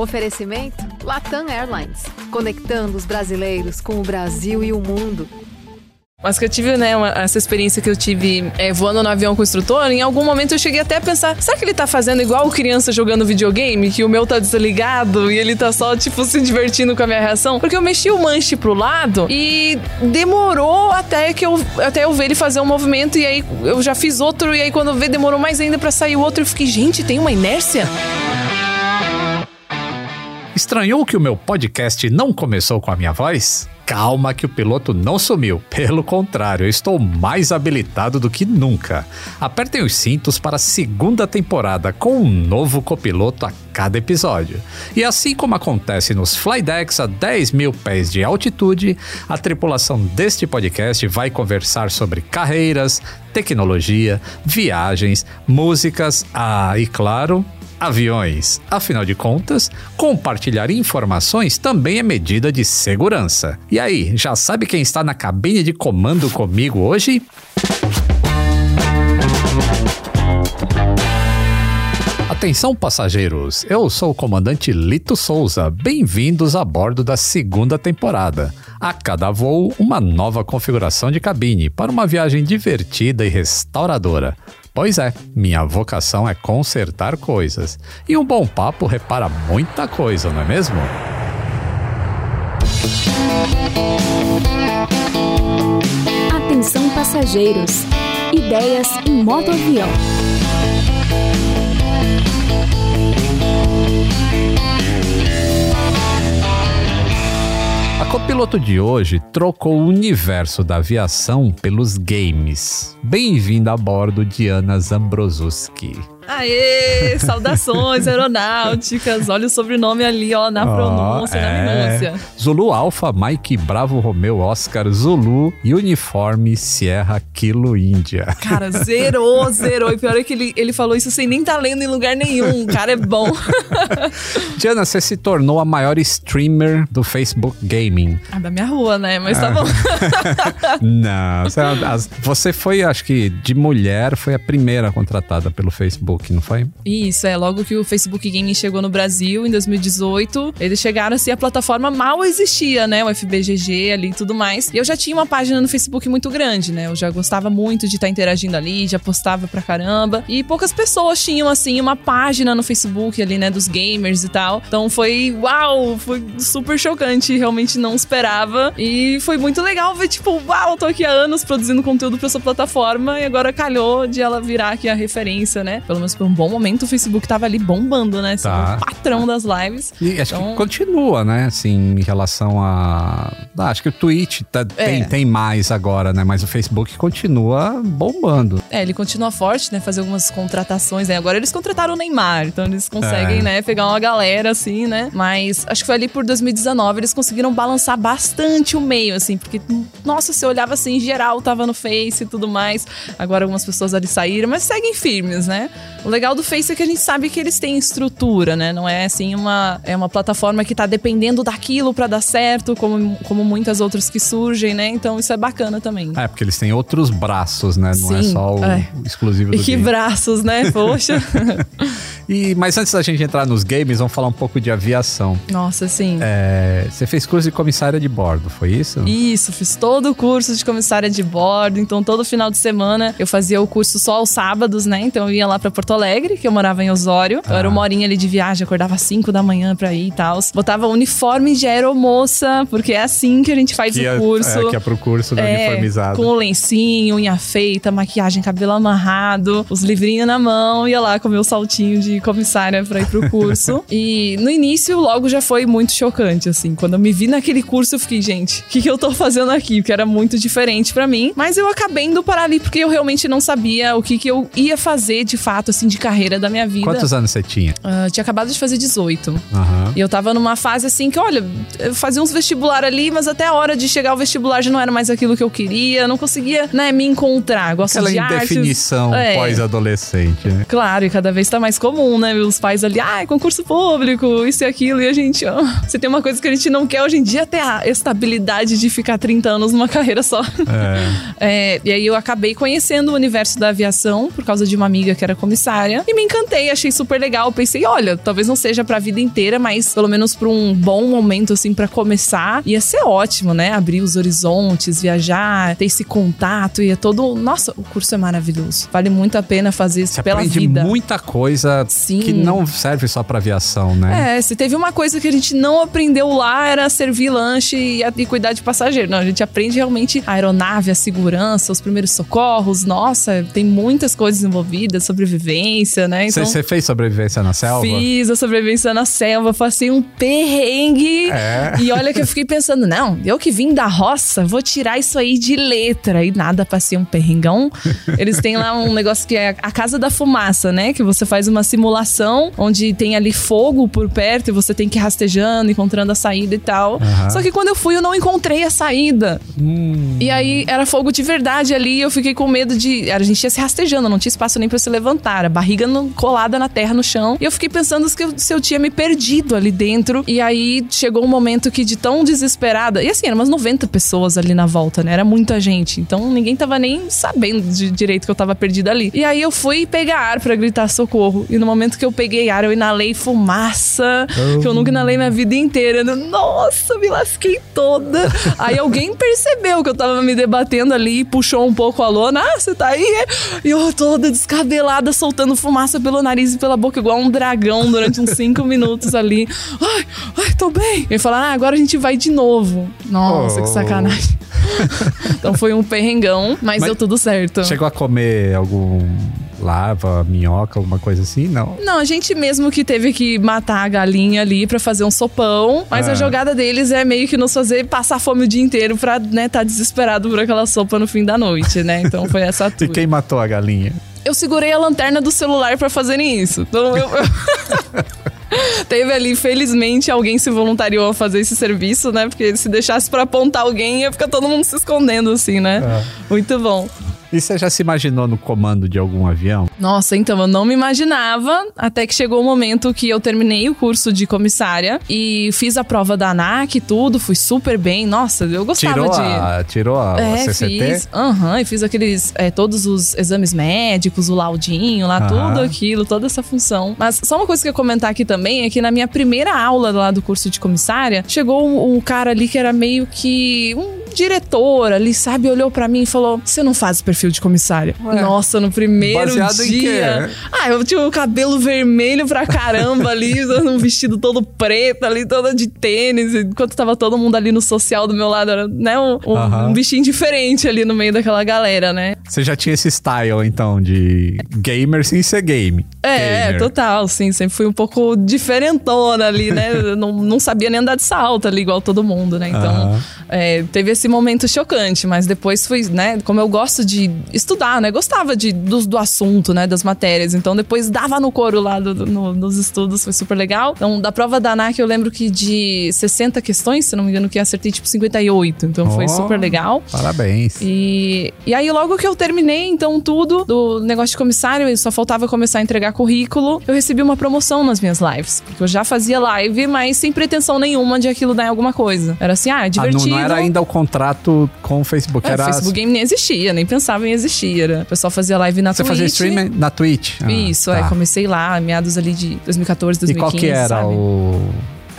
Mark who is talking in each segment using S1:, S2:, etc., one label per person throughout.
S1: Oferecimento Latam Airlines, conectando os brasileiros com o Brasil e o mundo.
S2: Mas que eu tive, né, uma, essa experiência que eu tive é, voando no avião com o instrutor, em algum momento eu cheguei até a pensar, será que ele tá fazendo igual criança jogando videogame, que o meu tá desligado e ele tá só, tipo, se divertindo com a minha reação? Porque eu mexi o manche pro lado e demorou até que eu, até eu ver ele fazer um movimento e aí eu já fiz outro e aí quando eu ver demorou mais ainda para sair o outro eu fiquei, gente, tem uma inércia?
S3: Estranhou que o meu podcast não começou com a minha voz? Calma que o piloto não sumiu. Pelo contrário, eu estou mais habilitado do que nunca. Apertem os cintos para a segunda temporada com um novo copiloto a cada episódio. E assim como acontece nos flydecks a 10 mil pés de altitude, a tripulação deste podcast vai conversar sobre carreiras, tecnologia, viagens, músicas, ah, e claro, aviões. Afinal de contas, compartilhar informações também é medida de segurança. E aí, já sabe quem está na cabine de comando comigo hoje? Atenção, passageiros! Eu sou o comandante Lito Souza. Bem-vindos a bordo da segunda temporada. A cada voo, uma nova configuração de cabine para uma viagem divertida e restauradora. Pois é, minha vocação é consertar coisas. E um bom papo repara muita coisa, não é mesmo?
S4: Atenção passageiros. Ideias em modo avião.
S3: A copiloto de hoje trocou o universo da aviação pelos games. Bem-vinda a bordo, Diana Zambrosuski.
S2: Aê, saudações aeronáuticas. Olha o sobrenome ali, ó, na pronúncia, oh, é. na minúcia.
S3: Zulu Alpha, Mike Bravo Romeo Oscar Zulu Uniforme Sierra Kilo Índia.
S2: Cara, zerou, zerou. E pior é que ele, ele falou isso sem nem estar tá lendo em lugar nenhum. O cara é bom.
S3: Diana, você se tornou a maior streamer do Facebook Gaming.
S2: Ah, da minha rua, né? Mas tá bom.
S3: Não, você foi, acho que de mulher, foi a primeira contratada pelo Facebook. Facebook, não foi?
S2: Isso, é. Logo que o Facebook Gaming chegou no Brasil, em 2018, eles chegaram assim, a plataforma mal existia, né? O FBGG ali e tudo mais. E eu já tinha uma página no Facebook muito grande, né? Eu já gostava muito de estar tá interagindo ali, já postava pra caramba. E poucas pessoas tinham, assim, uma página no Facebook ali, né? Dos gamers e tal. Então foi, uau, foi super chocante. Realmente não esperava. E foi muito legal ver, tipo, uau, tô aqui há anos produzindo conteúdo pra essa plataforma e agora calhou de ela virar aqui a referência, né? Pelo menos por um bom momento, o Facebook tava ali bombando, né? Tá. o patrão das lives.
S3: E acho então... que continua, né? Assim, em relação a. Ah, acho que o Twitch tá, é. tem, tem mais agora, né? Mas o Facebook continua bombando.
S2: É, ele continua forte, né? Fazer algumas contratações, né? Agora eles contrataram o Neymar, então eles conseguem, é. né? Pegar uma galera, assim, né? Mas acho que foi ali por 2019, eles conseguiram balançar bastante o meio, assim, porque, nossa, você olhava assim, em geral, tava no Face e tudo mais. Agora algumas pessoas ali saíram, mas seguem firmes, né? O legal do Face é que a gente sabe que eles têm estrutura, né? Não é assim uma é uma plataforma que tá dependendo daquilo para dar certo, como, como muitas outras que surgem, né? Então isso é bacana também.
S3: É, porque eles têm outros braços, né? Não é Sim, é só o é. exclusivo do
S2: E que
S3: game.
S2: braços, né? Poxa.
S3: e, mas antes da gente entrar nos games, vamos falar um pouco de aviação.
S2: Nossa, sim.
S3: É, você fez curso de comissária de bordo, foi isso?
S2: Isso, fiz todo o curso de comissária de bordo. Então todo final de semana eu fazia o curso só aos sábados, né? Então eu ia lá para Porto Porto Alegre, que eu morava em Osório. Ah. Eu era uma horinha ali de viagem, acordava às 5 da manhã pra ir e tal. Botava uniforme de aeromoça, porque é assim que a gente faz que o curso.
S3: É, que é pro curso do é, uniformizado.
S2: Com o lencinho, unha feita, maquiagem, cabelo amarrado, os livrinhos na mão, ia lá com o meu saltinho de comissária pra ir pro curso. e no início, logo já foi muito chocante, assim. Quando eu me vi naquele curso, eu fiquei, gente, o que, que eu tô fazendo aqui? Porque era muito diferente para mim. Mas eu acabei indo parar ali porque eu realmente não sabia o que, que eu ia fazer de fato, assim assim, de carreira da minha vida.
S3: Quantos anos você tinha?
S2: Uh, tinha acabado de fazer 18. Uhum. E eu tava numa fase assim que, olha, eu fazia uns vestibular ali, mas até a hora de chegar ao vestibular já não era mais aquilo que eu queria. Não conseguia, né, me encontrar. Gosto
S3: Aquela
S2: de
S3: indefinição é. pós-adolescente, né?
S2: Claro, e cada vez tá mais comum né? Os pais ali, ah, concurso público, isso e aquilo. E a gente, ó, você tem uma coisa que a gente não quer hoje em dia, ter a estabilidade de ficar 30 anos numa carreira só.
S3: É.
S2: É, e aí eu acabei conhecendo o universo da aviação por causa de uma amiga que era comissária e me encantei, achei super legal. Pensei, olha, talvez não seja pra vida inteira, mas pelo menos pra um bom momento assim pra começar, ia ser ótimo, né? Abrir os horizontes, viajar, ter esse contato e é todo, nossa, o curso é maravilhoso. Vale muito a pena fazer isso
S3: Você
S2: pela
S3: aprende
S2: vida.
S3: muita coisa
S2: Sim.
S3: que não serve só pra aviação, né?
S2: É, se teve uma coisa que a gente não aprendeu lá era servir lanche e, e cuidar de passageiro. Não, a gente aprende realmente a aeronave, a segurança, os primeiros socorros. Nossa, tem muitas coisas envolvidas, sobrevivência, né? Então,
S3: Você fez sobrevivência na selva?
S2: Fiz a sobrevivência na selva, passei um perrengue.
S3: É.
S2: E olha que eu fiquei pensando, não, eu que vim da roça, vou tirar isso aí de letra. E nada, passei um perrengão. Eles têm lá um negócio que é a casa da fumaça, né? Que você faz uma simulação onde tem ali fogo por perto e você tem que ir rastejando, encontrando a saída e tal.
S3: Aham.
S2: Só que quando eu fui, eu não encontrei a saída.
S3: Hum.
S2: E aí era fogo de verdade ali, e eu fiquei com medo de. A gente ia se rastejando, não tinha espaço nem pra se levantar, barriga no- colada na terra no chão. E eu fiquei pensando se eu, se eu tinha me perdido ali dentro. E aí chegou um momento que, de tão desesperada. E assim, eram umas 90 pessoas ali na volta, né? Era muita gente. Então ninguém tava nem sabendo de direito que eu tava perdida ali. E aí eu fui pegar ar pra gritar socorro. E no momento que eu peguei ar, eu inalei fumaça, que eu nunca inalei minha vida inteira. Eu, Nossa, me lasquei toda. Aí alguém percebeu que eu tava me debatendo ali, puxou um pouco a lona. Ah, você tá aí? é?" E eu toda descabelada, soltando fumaça pelo nariz e pela boca, igual um dragão durante uns cinco minutos ali. Ai, ai, tô bem. E falaram, ah, agora a gente vai de novo. Nossa,
S3: Oh.
S2: que sacanagem. então foi um perrengão, mas,
S3: Mas
S2: deu tudo certo.
S3: Chegou a comer algum lava, minhoca, alguma coisa assim? Não.
S2: Não, a gente mesmo que teve que matar a galinha ali pra fazer um sopão, mas
S3: Ah.
S2: a jogada deles é meio que nos fazer passar fome o dia inteiro pra, né, tá desesperado por aquela sopa no fim da noite, né? Então foi essa
S3: E
S2: tour.
S3: quem matou a galinha?
S2: Eu segurei a lanterna do celular pra fazerem isso. Então eu... Teve ali, felizmente, alguém se voluntariou a fazer esse serviço, né? Porque se deixasse pra apontar alguém, ia ficar todo mundo se escondendo, assim, né?
S3: Ah.
S2: Muito bom.
S3: E você já se imaginou no comando de algum avião?
S2: Nossa, então eu não me imaginava, até que chegou o momento que eu terminei o curso de comissária e fiz a prova da ANAC e tudo, fui super bem. Nossa, eu gostava
S3: Tirou
S2: de.
S3: a, tirou a
S2: É,
S3: CCT?
S2: fiz. Aham, e fiz aqueles. é, todos os exames médicos, o laudinho lá, tudo aquilo, toda essa função. Mas só uma coisa que eu ia comentar aqui também é que na minha primeira aula lá do curso de comissária, chegou um, um cara ali que era meio que um diretor ali, sabe? Olhou pra mim e falou: Você não faz perfil de comissária?
S3: Ué.
S2: Nossa, no primeiro
S3: Baseado
S2: dia. Ah, eu tinha o cabelo vermelho pra caramba ali, usando um vestido todo preto ali, toda de tênis, enquanto tava todo mundo ali no social do meu lado, era, né, um, um,
S3: Aham.
S2: um bichinho diferente ali no meio daquela galera, né?
S3: Você já tinha esse style, então, de gamer sem ser game.
S2: É,
S3: Gamer.
S2: total, sim, sempre fui um pouco diferentona ali, né? Não, não sabia nem andar de salto ali, igual todo mundo, né? Então,
S3: Aham.
S2: é, teve esse momento chocante, mas depois fui, né? Como eu gosto de estudar, né? Gostava de, do, do assunto, né? Das matérias. Então, depois dava no couro lá do- no- nos estudos, foi super legal. Então, da prova da ANAC, eu lembro que de 60 questões, se não me engano, que acertei tipo 58. Então, foi
S3: Ó.
S2: super legal.
S3: Parabéns.
S2: E, e aí, logo que eu terminei, então, tudo do negócio de comissário, e só faltava começar a entregar currículo, eu recebi uma promoção nas minhas lives. Porque eu já fazia live, mas sem pretensão nenhuma de aquilo dar em alguma coisa. Era assim, ah, é
S3: Ah,
S2: divertido.
S3: não, não era ainda o contrato com o Facebook,
S2: É,
S3: era...
S2: o Facebook Game nem existia, nem pensava em existir. Era, o pessoal fazia live na
S3: Você
S2: Twitch.
S3: fazia streaming na Twitch? Ah,
S2: Isso,
S3: tá.
S2: é. Comecei lá, meados ali de 2014,
S3: E
S2: 2015,
S3: qual que era
S2: sabe?
S3: o...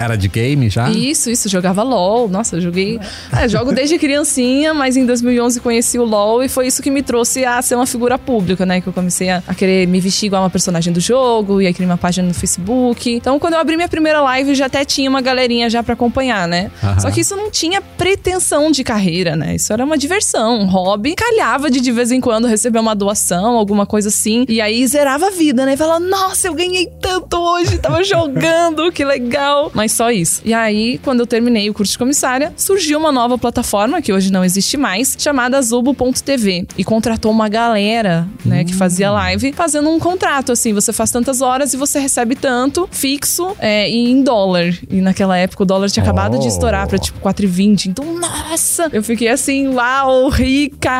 S3: Era de game já?
S2: Isso, isso, jogava LOL. Nossa, eu joguei. É, jogo desde criancinha, mas em 2011 conheci o LOL e foi isso que me trouxe a ser uma figura pública, né? Que eu comecei a, a querer me vestir igual uma personagem do jogo, e aí criei uma página no Facebook. Então, quando eu abri minha primeira live, já até tinha uma galerinha já pra acompanhar, né?
S3: Aham.
S2: Só que isso não tinha pretensão de carreira, né? Isso era uma diversão, um hobby. Calhava de de vez em quando receber uma doação, alguma coisa assim. E aí zerava a vida, né? Falava, nossa, eu ganhei tanto hoje, tava jogando, que legal. Mas só isso. E aí, quando eu terminei o curso de comissária, surgiu uma nova plataforma, que hoje não existe mais, chamada Zubo.tv. E contratou uma galera, né, que fazia live, fazendo um contrato, assim, você faz tantas horas e você recebe tanto, fixo, é, e em dólar. E naquela época o dólar tinha acabado de
S3: Oh.
S2: estourar pra, tipo, 4,20. Então, nossa! Eu fiquei assim, uau, rica!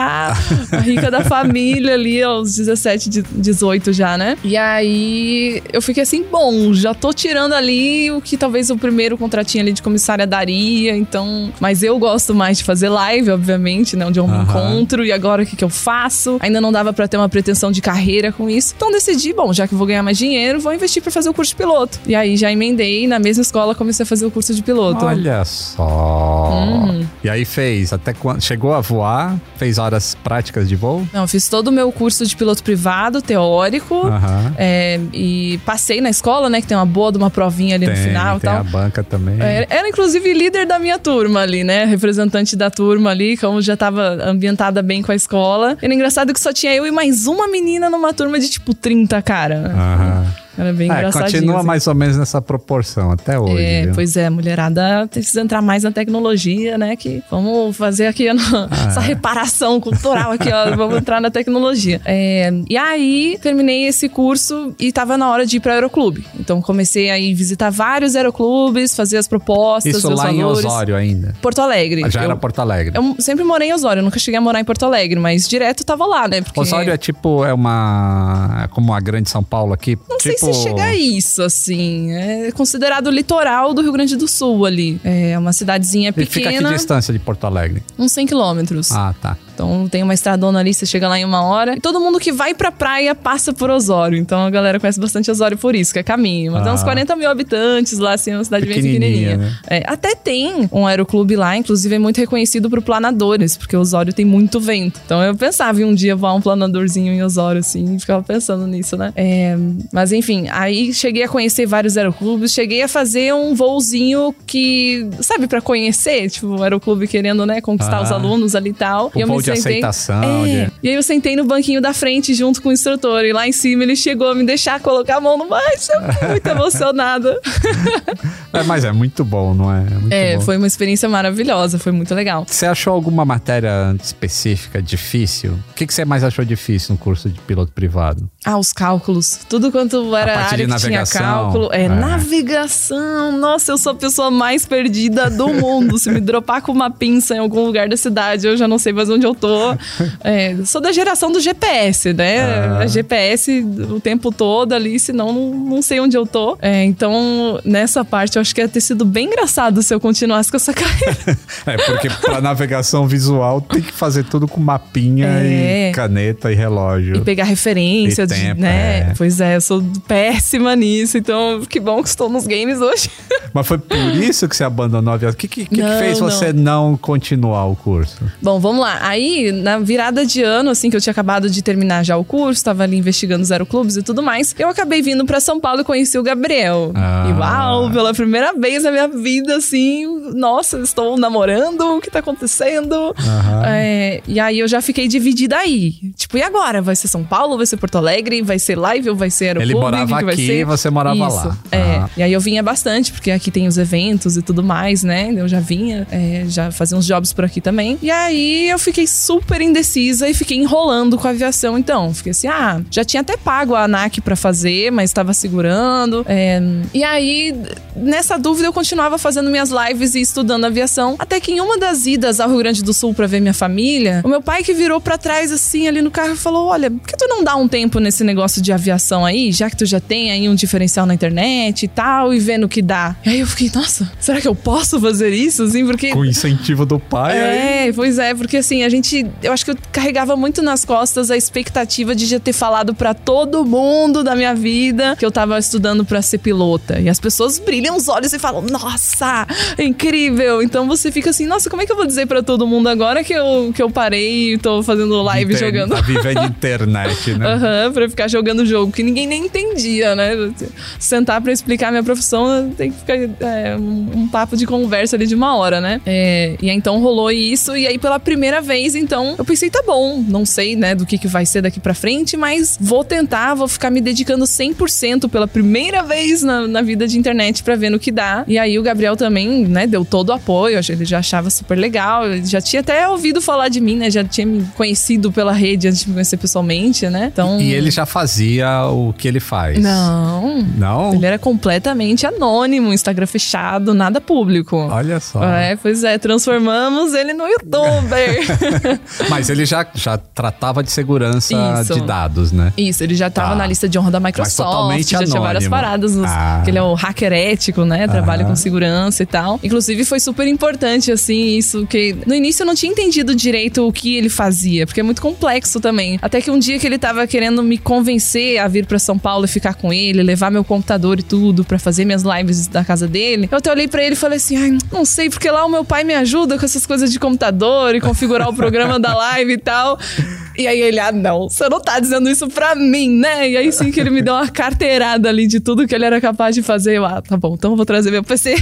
S2: A rica da família ali, aos 17, de- 18 já, né? E aí eu fiquei assim, bom, já tô tirando ali o que talvez o primeiro contratinho ali de comissária daria, então. Mas eu gosto mais de fazer live, obviamente, né? Onde eu me
S3: Aham.
S2: encontro e agora o que, que eu faço. Ainda não dava pra ter uma pretensão de carreira com isso. Então decidi, bom, já que eu vou ganhar mais dinheiro, vou investir pra fazer o curso de piloto. E aí já emendei na mesma escola, comecei a fazer o curso de piloto.
S3: Olha só.
S2: Uhum.
S3: E aí fez, até quando chegou a voar, fez horas práticas de voo?
S2: Não, fiz todo o meu curso de piloto privado, teórico.
S3: Aham.
S2: é, e passei na escola, né? Que tem uma boa de uma provinha ali
S3: Tem,
S2: no final e tal.
S3: A banca também.
S2: É, Era, inclusive líder da minha turma ali, né? Representante da turma ali, como já tava ambientada bem com a escola. Era engraçado que só tinha eu e mais uma menina numa turma de tipo 30, cara.
S3: Aham.
S2: Era bem
S3: É, continua
S2: assim.
S3: mais ou menos nessa proporção até hoje.
S2: É, pois é, mulherada precisa entrar mais na tecnologia, né? Que vamos fazer aqui
S3: Ah.
S2: essa reparação cultural aqui, ó. Vamos entrar na tecnologia. É, e aí, terminei esse curso e tava na hora de ir pra Aeroclube. Então, comecei a ir visitar vários aeroclubes, fazer as propostas,
S3: Isso lá em
S2: valores.
S3: Osório ainda.
S2: Porto Alegre.
S3: Já
S2: eu,
S3: era Porto Alegre.
S2: eu sempre morei em Osório, nunca cheguei a morar em Porto Alegre, mas direto tava lá, né? Porque
S3: Osório é tipo, é uma. É como a grande São Paulo aqui.
S2: Não
S3: tipo,
S2: sei se chega a isso, assim. É considerado o litoral do Rio Grande do Sul ali. É uma cidadezinha
S3: E fica a que
S2: pequena,
S3: distância de Porto Alegre?
S2: uns 100 quilômetros.
S3: Ah, tá.
S2: Então tem uma estradona ali, você chega lá em uma hora. E todo mundo que vai pra praia passa por Osório. Então a galera conhece bastante Osório por isso, que é caminho. Mas tem uns
S3: Ah.
S2: 40 mil habitantes lá, assim, é uma cidade bem
S3: Pequenininha,
S2: pequenininha.
S3: né?
S2: É, até tem um aeroclube lá, inclusive é muito reconhecido por planadores, porque Osório tem muito vento. Então eu pensava em um dia voar um planadorzinho em Osório, assim, e ficava pensando nisso, né? É, mas enfim, aí cheguei a conhecer vários aeroclubes, cheguei a fazer um voozinho que, sabe, pra conhecer, tipo, o aeroclube querendo, né, conquistar
S3: Ah.
S2: os alunos ali e tal.
S3: O
S2: e eu me sentei-
S3: aceitação,
S2: É.
S3: de-
S2: E aí eu sentei no banquinho da frente junto com o instrutor. E lá em cima ele chegou a me deixar colocar a mão no baixo. Muito emocionada.
S3: É, mas é muito bom, não é? É
S2: É, foi uma experiência maravilhosa, foi muito legal.
S3: Você achou alguma matéria específica difícil? O que, que você mais achou difícil no curso de piloto privado?
S2: Ah, os cálculos. Tudo quanto era
S3: de
S2: área que tinha cálculo. É,
S3: É.
S2: navegação. Nossa, eu sou a pessoa mais perdida do mundo. Se me dropar com uma pinça em algum lugar da cidade, eu já não sei mais onde eu tô. É, sou da geração do GPS, né?
S3: Ah.
S2: GPS o tempo todo ali, senão não, não sei onde eu tô. É, então, nessa parte, eu acho que ia ter sido bem engraçado se eu continuasse com essa carreira.
S3: É, porque pra navegação visual tem que fazer tudo com mapinha
S2: É.
S3: e caneta e relógio.
S2: E pegar referência,
S3: E
S2: de,
S3: tempo,
S2: né?
S3: é.
S2: Pois é, eu sou péssima nisso, então que bom que estou nos games hoje.
S3: Mas foi por isso que você abandonou a aviação? O que, que, que que fez
S2: não.
S3: você não continuar o curso?
S2: Bom, vamos lá. Aí, na virada de ano, assim, que eu tinha acabado de terminar já o curso, tava ali investigando os aeroclubes e tudo mais, eu acabei vindo pra São Paulo e conheci o Gabriel.
S3: Ah.
S2: E uau, pela primeira vez na minha vida, assim, nossa, estou namorando, o que tá acontecendo? É, e aí eu já fiquei dividida aí. Tipo, e agora? Vai ser São Paulo? Vai ser Porto Alegre? Vai ser live ou vai ser aeroclube?
S3: Ele morava
S2: que
S3: aqui e você morava
S2: Isso,
S3: lá.
S2: É.
S3: Ah.
S2: E aí eu vinha bastante, porque aqui tem os eventos e tudo mais, né? Eu já vinha, é, já fazia uns jobs por aqui também. E aí eu fiquei super indecisa e fiquei enrolando com a aviação, então. Fiquei assim, ah, já tinha até pago a ANAC pra fazer, mas tava segurando. é, e aí, nessa dúvida, eu continuava fazendo minhas lives e estudando aviação. Até que em uma das idas ao Rio Grande do Sul pra ver minha família, o meu pai que virou pra trás, assim, ali no carro, e falou: Olha, por que tu não dá um tempo nesse negócio de aviação aí, já que tu já tem aí um diferencial na internet e tal, e vendo o que dá? E aí eu fiquei, nossa, será que eu posso fazer isso? Assim, porque.
S3: Com o incentivo do pai, aí.
S2: É, pois é, porque assim, a gente. Eu acho que eu carregava muito nas costas a expectativa de já ter falado pra todo mundo da minha vida que eu tava estudando pra ser pilota. E as pessoas brilham os olhos e falam: Nossa, é incrível! Então você fica assim: Nossa, como é que eu vou dizer pra todo mundo agora que eu, que eu parei e tô fazendo live
S3: Inter-
S2: jogando?
S3: Tá vivendo internet, né?
S2: Aham, pra ficar jogando jogo que ninguém nem entendia, né? Sentar pra explicar minha profissão, tem que ficar é, um, um papo de conversa ali de uma hora, né? É, e aí, então rolou isso, e aí pela primeira vez, então, eu pensei, tá bom, não sei, né, do que, que vai ser daqui pra frente, mas vou tentar, vou ficar me dedicando 100% pela primeira vez na, na vida de internet pra ver no que dá. E aí o Gabriel também, né, deu todo o apoio, ele já achava super legal, ele já tinha até ouvido falar de mim, né, já tinha me conhecido pela rede antes de me conhecer pessoalmente, né? Então...
S3: E ele já fazia o que ele faz?
S2: Não.
S3: Não?
S2: Ele era completamente anônimo, Instagram fechado, nada público.
S3: Olha só.
S2: É, pois é, transformamos ele no youtuber.
S3: Mas ele já, já tratava de segurança
S2: Isso.
S3: de dados, né?
S2: Isso, ele já tava
S3: Tá.
S2: na lista de honra da Microsoft,
S3: totalmente
S2: já tinha várias paradas, nos,
S3: Ah.
S2: que ele é o hacker ético, né? Trabalha com segurança e tal. Inclusive, foi super importante, assim, isso, que no início eu não tinha entendido direito o que ele fazia, porque é muito complexo também. Até que um dia que ele tava querendo me convencer a vir pra São Paulo e ficar com ele, levar meu computador e tudo pra fazer minhas lives da casa dele, eu até olhei pra ele e falei assim: ai, não sei, porque lá o meu pai me ajuda com essas coisas de computador e configurar o programa da live e tal. E aí ele, ah, não, você não tá dizendo isso pra mim, né? E aí sim que ele me deu uma carteirada ali de tudo que ele era capaz de fazer. Eu, ah, tá bom, então eu vou trazer meu PC.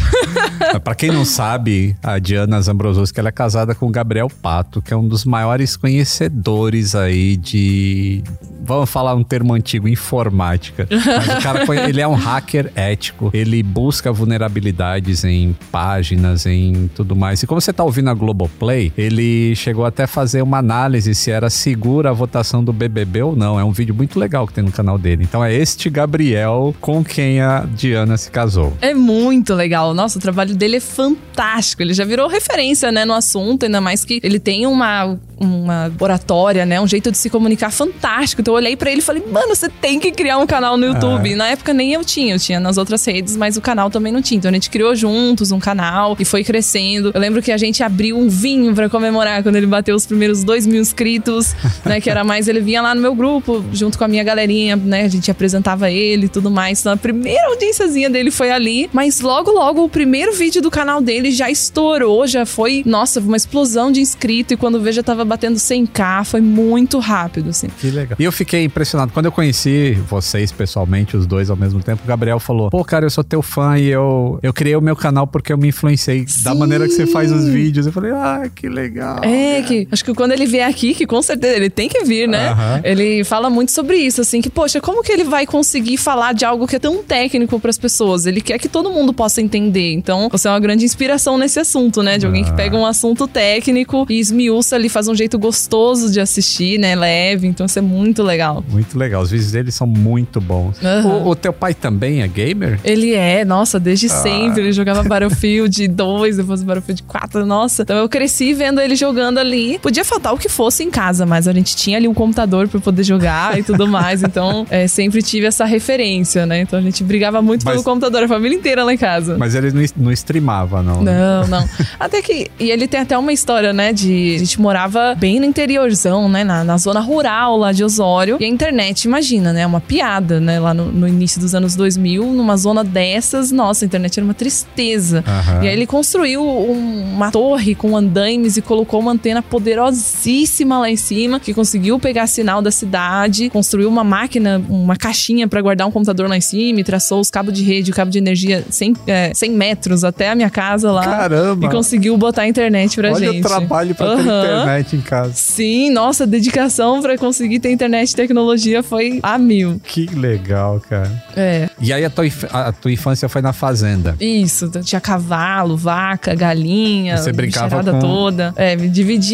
S3: Pra quem não sabe, a Diana Zambrosowski ela é casada com o Gabriel Pato, que é um dos maiores conhecedores aí de. Vamos falar um termo antigo, informática. Mas o cara, ele é um hacker ético. Ele busca vulnerabilidades em páginas, em tudo mais. E como você tá ouvindo a Globoplay, ele chegou até fazer uma análise se era segura a votação do BBB ou não. É um vídeo muito legal que tem no canal dele. Então é este Gabriel com quem a Diana se casou.
S2: É muito legal. Nossa, o trabalho dele é fantástico. Ele já virou referência, né, no assunto, ainda mais que ele tem uma, uma oratória, né, um jeito de se comunicar fantástico. Então eu olhei pra ele e falei, mano, você tem que criar um canal no YouTube.
S3: É.
S2: Na época nem eu tinha, eu tinha nas outras redes, mas o canal também não tinha. Então a gente criou juntos um canal e foi crescendo. Eu lembro que a gente abriu um vinho pra comemorar quando ele bateu os primeiros dois mil inscritos, né, que era mais, ele vinha lá no meu grupo, junto com a minha galerinha, né, a gente apresentava ele e tudo mais. Então a primeira audiênciazinha dele foi ali, mas logo, logo o primeiro vídeo do canal dele já estourou, já foi, nossa, uma explosão de inscrito e quando veio já tava batendo 100k, foi muito rápido, assim.
S3: Que legal. E eu fiquei impressionado. Quando eu conheci vocês pessoalmente, os dois ao mesmo tempo, o Gabriel falou: Pô, cara, eu sou teu fã e eu, eu criei o meu canal porque eu me influenciei da
S2: Sim.
S3: maneira que você faz os vídeos. Eu falei: Ah, que legal.
S2: É, que acho que quando ele vier aqui, que com certeza ele tem que vir, né? Ele fala muito sobre isso, assim, que, poxa, como que ele vai conseguir falar de algo que é tão técnico pras pessoas? Ele quer que todo mundo possa entender. Então, você é uma grande inspiração nesse assunto, né? De alguém que pega um assunto técnico e esmiuça ali, faz um jeito gostoso de assistir, né? Leve. Então, isso é muito legal.
S3: Muito legal. Os vídeos dele são muito bons. O, o teu pai também é gamer?
S2: Ele é, nossa, desde sempre. Ele jogava Battlefield 2, depois Battlefield 4, nossa. Então eu cresci vendo ele jogando ali. Podia faltar o que fosse em casa, mas a gente tinha ali um computador pra poder jogar e tudo mais. Então é, sempre tive essa referência, né? Então a gente brigava muito
S3: Mas-
S2: pelo computador, a família inteira lá em casa.
S3: Mas ele não, não streamava, não. né?
S2: Não, não. Até que. E ele tem até uma história, né? De. A gente morava bem no interiorzão, né? Na, na zona rural lá de Osório. E a internet, imagina, né? Uma piada, né? Lá no, no início dos anos 2000, numa zona dessas, nossa, a internet era uma tristeza.
S3: Aham.
S2: E aí ele construiu um- uma torre com andaimes e colocou uma antena poderosíssima lá em cima, que conseguiu pegar sinal da cidade, construiu uma máquina, uma caixinha pra guardar um computador lá em cima e traçou os cabos de rede, o cabo de energia 100, é, 100 metros até a minha casa lá.
S3: Caramba!
S2: E conseguiu botar a internet pra
S3: Olha
S2: gente.
S3: o trabalho pra ter
S2: Aham.
S3: internet em casa.
S2: Sim, nossa, a dedicação pra conseguir ter internet e tecnologia foi a mil.
S3: Que legal, cara.
S2: É,
S3: E aí a tua, inf- a tua infância foi na fazenda.
S2: isso. Tinha cavalo, vaca, galinha,
S3: Você brincava com-
S2: toda. É, me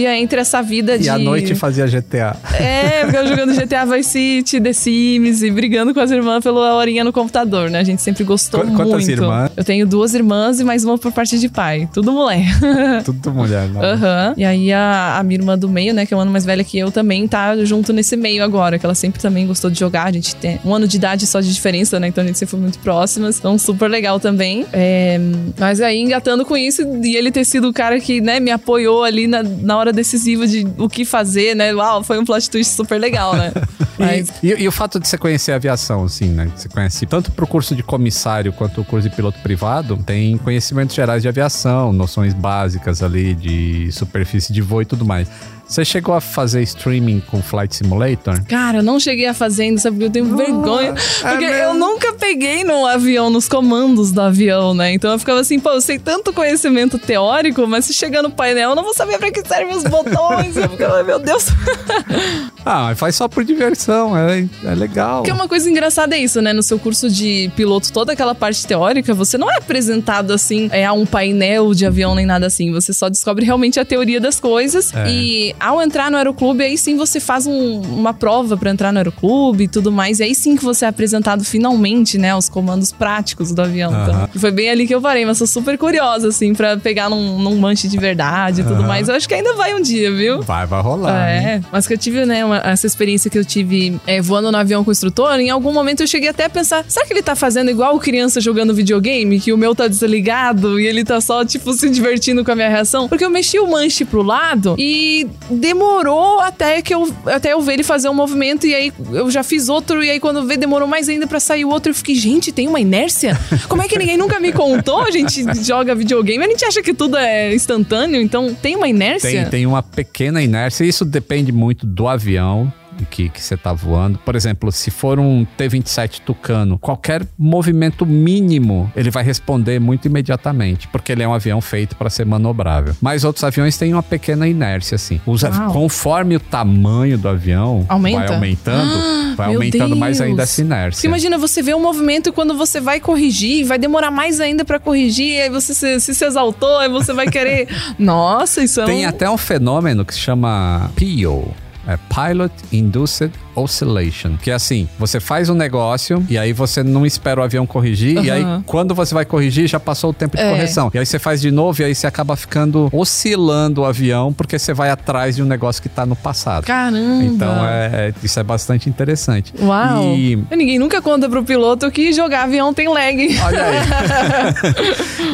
S2: dividia entre essa vida de.
S3: E à noite fazia GTA.
S2: É, ficava jogando GTA Vice City, The Sims e brigando com as irmãs pela horinha no computador, né? A gente sempre gostou
S3: Qu- quantas
S2: muito.
S3: irmãs?
S2: Eu tenho duas irmãs e mais uma por parte de pai. Tudo mulher.
S3: Tudo mulher, não.
S2: Aham. E aí a, a minha irmã do meio, né, que é um ano mais velha que eu, também tá junto nesse meio agora, que ela sempre também gostou de jogar. A gente tem um ano de idade só de diferença, né? Então a gente sempre foi muito próximas. Então, super legal também. É, mas aí, engatando com isso, e ele ter sido o cara que, né, me apoiou ali na, na hora decisiva de o que fazer, né? Uau, foi um plot twist super legal, né? Mas
S3: E, e- e o fato de você conhecer a aviação, assim, né? Você conhece tanto pro curso de comissário quanto o curso de piloto privado, tem conhecimentos gerais de aviação, noções básicas ali de superfície de voo e tudo mais. Você chegou a fazer streaming com Flight Simulator?
S2: Cara, eu não cheguei a fazer ainda, sabe? Porque eu tenho vergonha.
S3: é
S2: Porque eu
S3: mesmo?
S2: nunca peguei no avião, nos comandos do avião, né? Então eu ficava assim, pô, eu sei tanto conhecimento teórico, mas se chegar no painel, eu não vou saber pra que servem os botões. eu ficava, meu Deus.
S3: Ah, faz só por diversão, é, é legal.
S2: Porque uma coisa engraçada é isso, né? No seu curso de piloto, toda aquela parte teórica, você não é apresentado assim é, a um painel de avião nem nada assim. Você só descobre realmente a teoria das coisas.
S3: É.
S2: E ao entrar no aeroclube, aí sim você faz um- uma prova pra entrar no aeroclube e tudo mais. E aí sim que você é apresentado finalmente, né? Os comandos práticos do avião. Então, foi bem ali que eu parei, mas sou super curiosa, assim, pra pegar num, num manche de verdade e tudo mais. Eu acho que ainda vai um dia, viu?
S3: Vai, vai rolar. hein?
S2: É, mas que eu tive, né, uma- essa experiência que eu tive é, voando no avião com o instrutor, em algum momento eu cheguei até a pensar, será que ele tá fazendo igual criança jogando videogame? Que o meu tá desligado e ele tá só, tipo, se divertindo com a minha reação? Porque eu mexi o manche pro lado e demorou até que eu, até eu ver ele fazer um movimento e aí eu já fiz outro e aí quando ver demorou mais ainda pra sair o outro eu fiquei, gente, tem uma inércia? Como é que ninguém nunca me contou? A gente joga videogame, a gente acha que tudo é instantâneo, então tem uma inércia?
S3: Tem, tem uma pequena inércia, isso depende muito do avião que, que você tá voando. Por exemplo, se for um T-27 Tucano, qualquer movimento mínimo, ele vai responder muito imediatamente, porque ele é um avião feito para ser manobrável. Mas outros aviões têm uma pequena inércia, assim. Os
S2: Uau.
S3: conforme o tamanho do avião
S2: Aumenta?
S3: vai aumentando, vai
S2: meu
S3: aumentando mais
S2: Deus.
S3: ainda essa inércia.
S2: Porque imagina, você vê um movimento e quando você vai corrigir, vai demorar mais ainda pra corrigir, aí você se, se, se exaltou, aí você vai querer. Nossa, isso é
S3: Tem
S2: um...
S3: até um fenômeno que se chama PIO. É Pilot Induced Oscillation. Que é assim, você faz um negócio e aí você não espera o avião corrigir. E aí, quando você vai corrigir, já passou o tempo de
S2: É.
S3: correção. E aí você faz de novo e aí você acaba ficando oscilando o avião porque você vai atrás de um negócio que tá no passado.
S2: Caramba!
S3: Então, é, é- isso é bastante interessante.
S2: Uau!
S3: E
S2: Ninguém nunca conta pro piloto que jogar avião tem lag.
S3: Olha aí.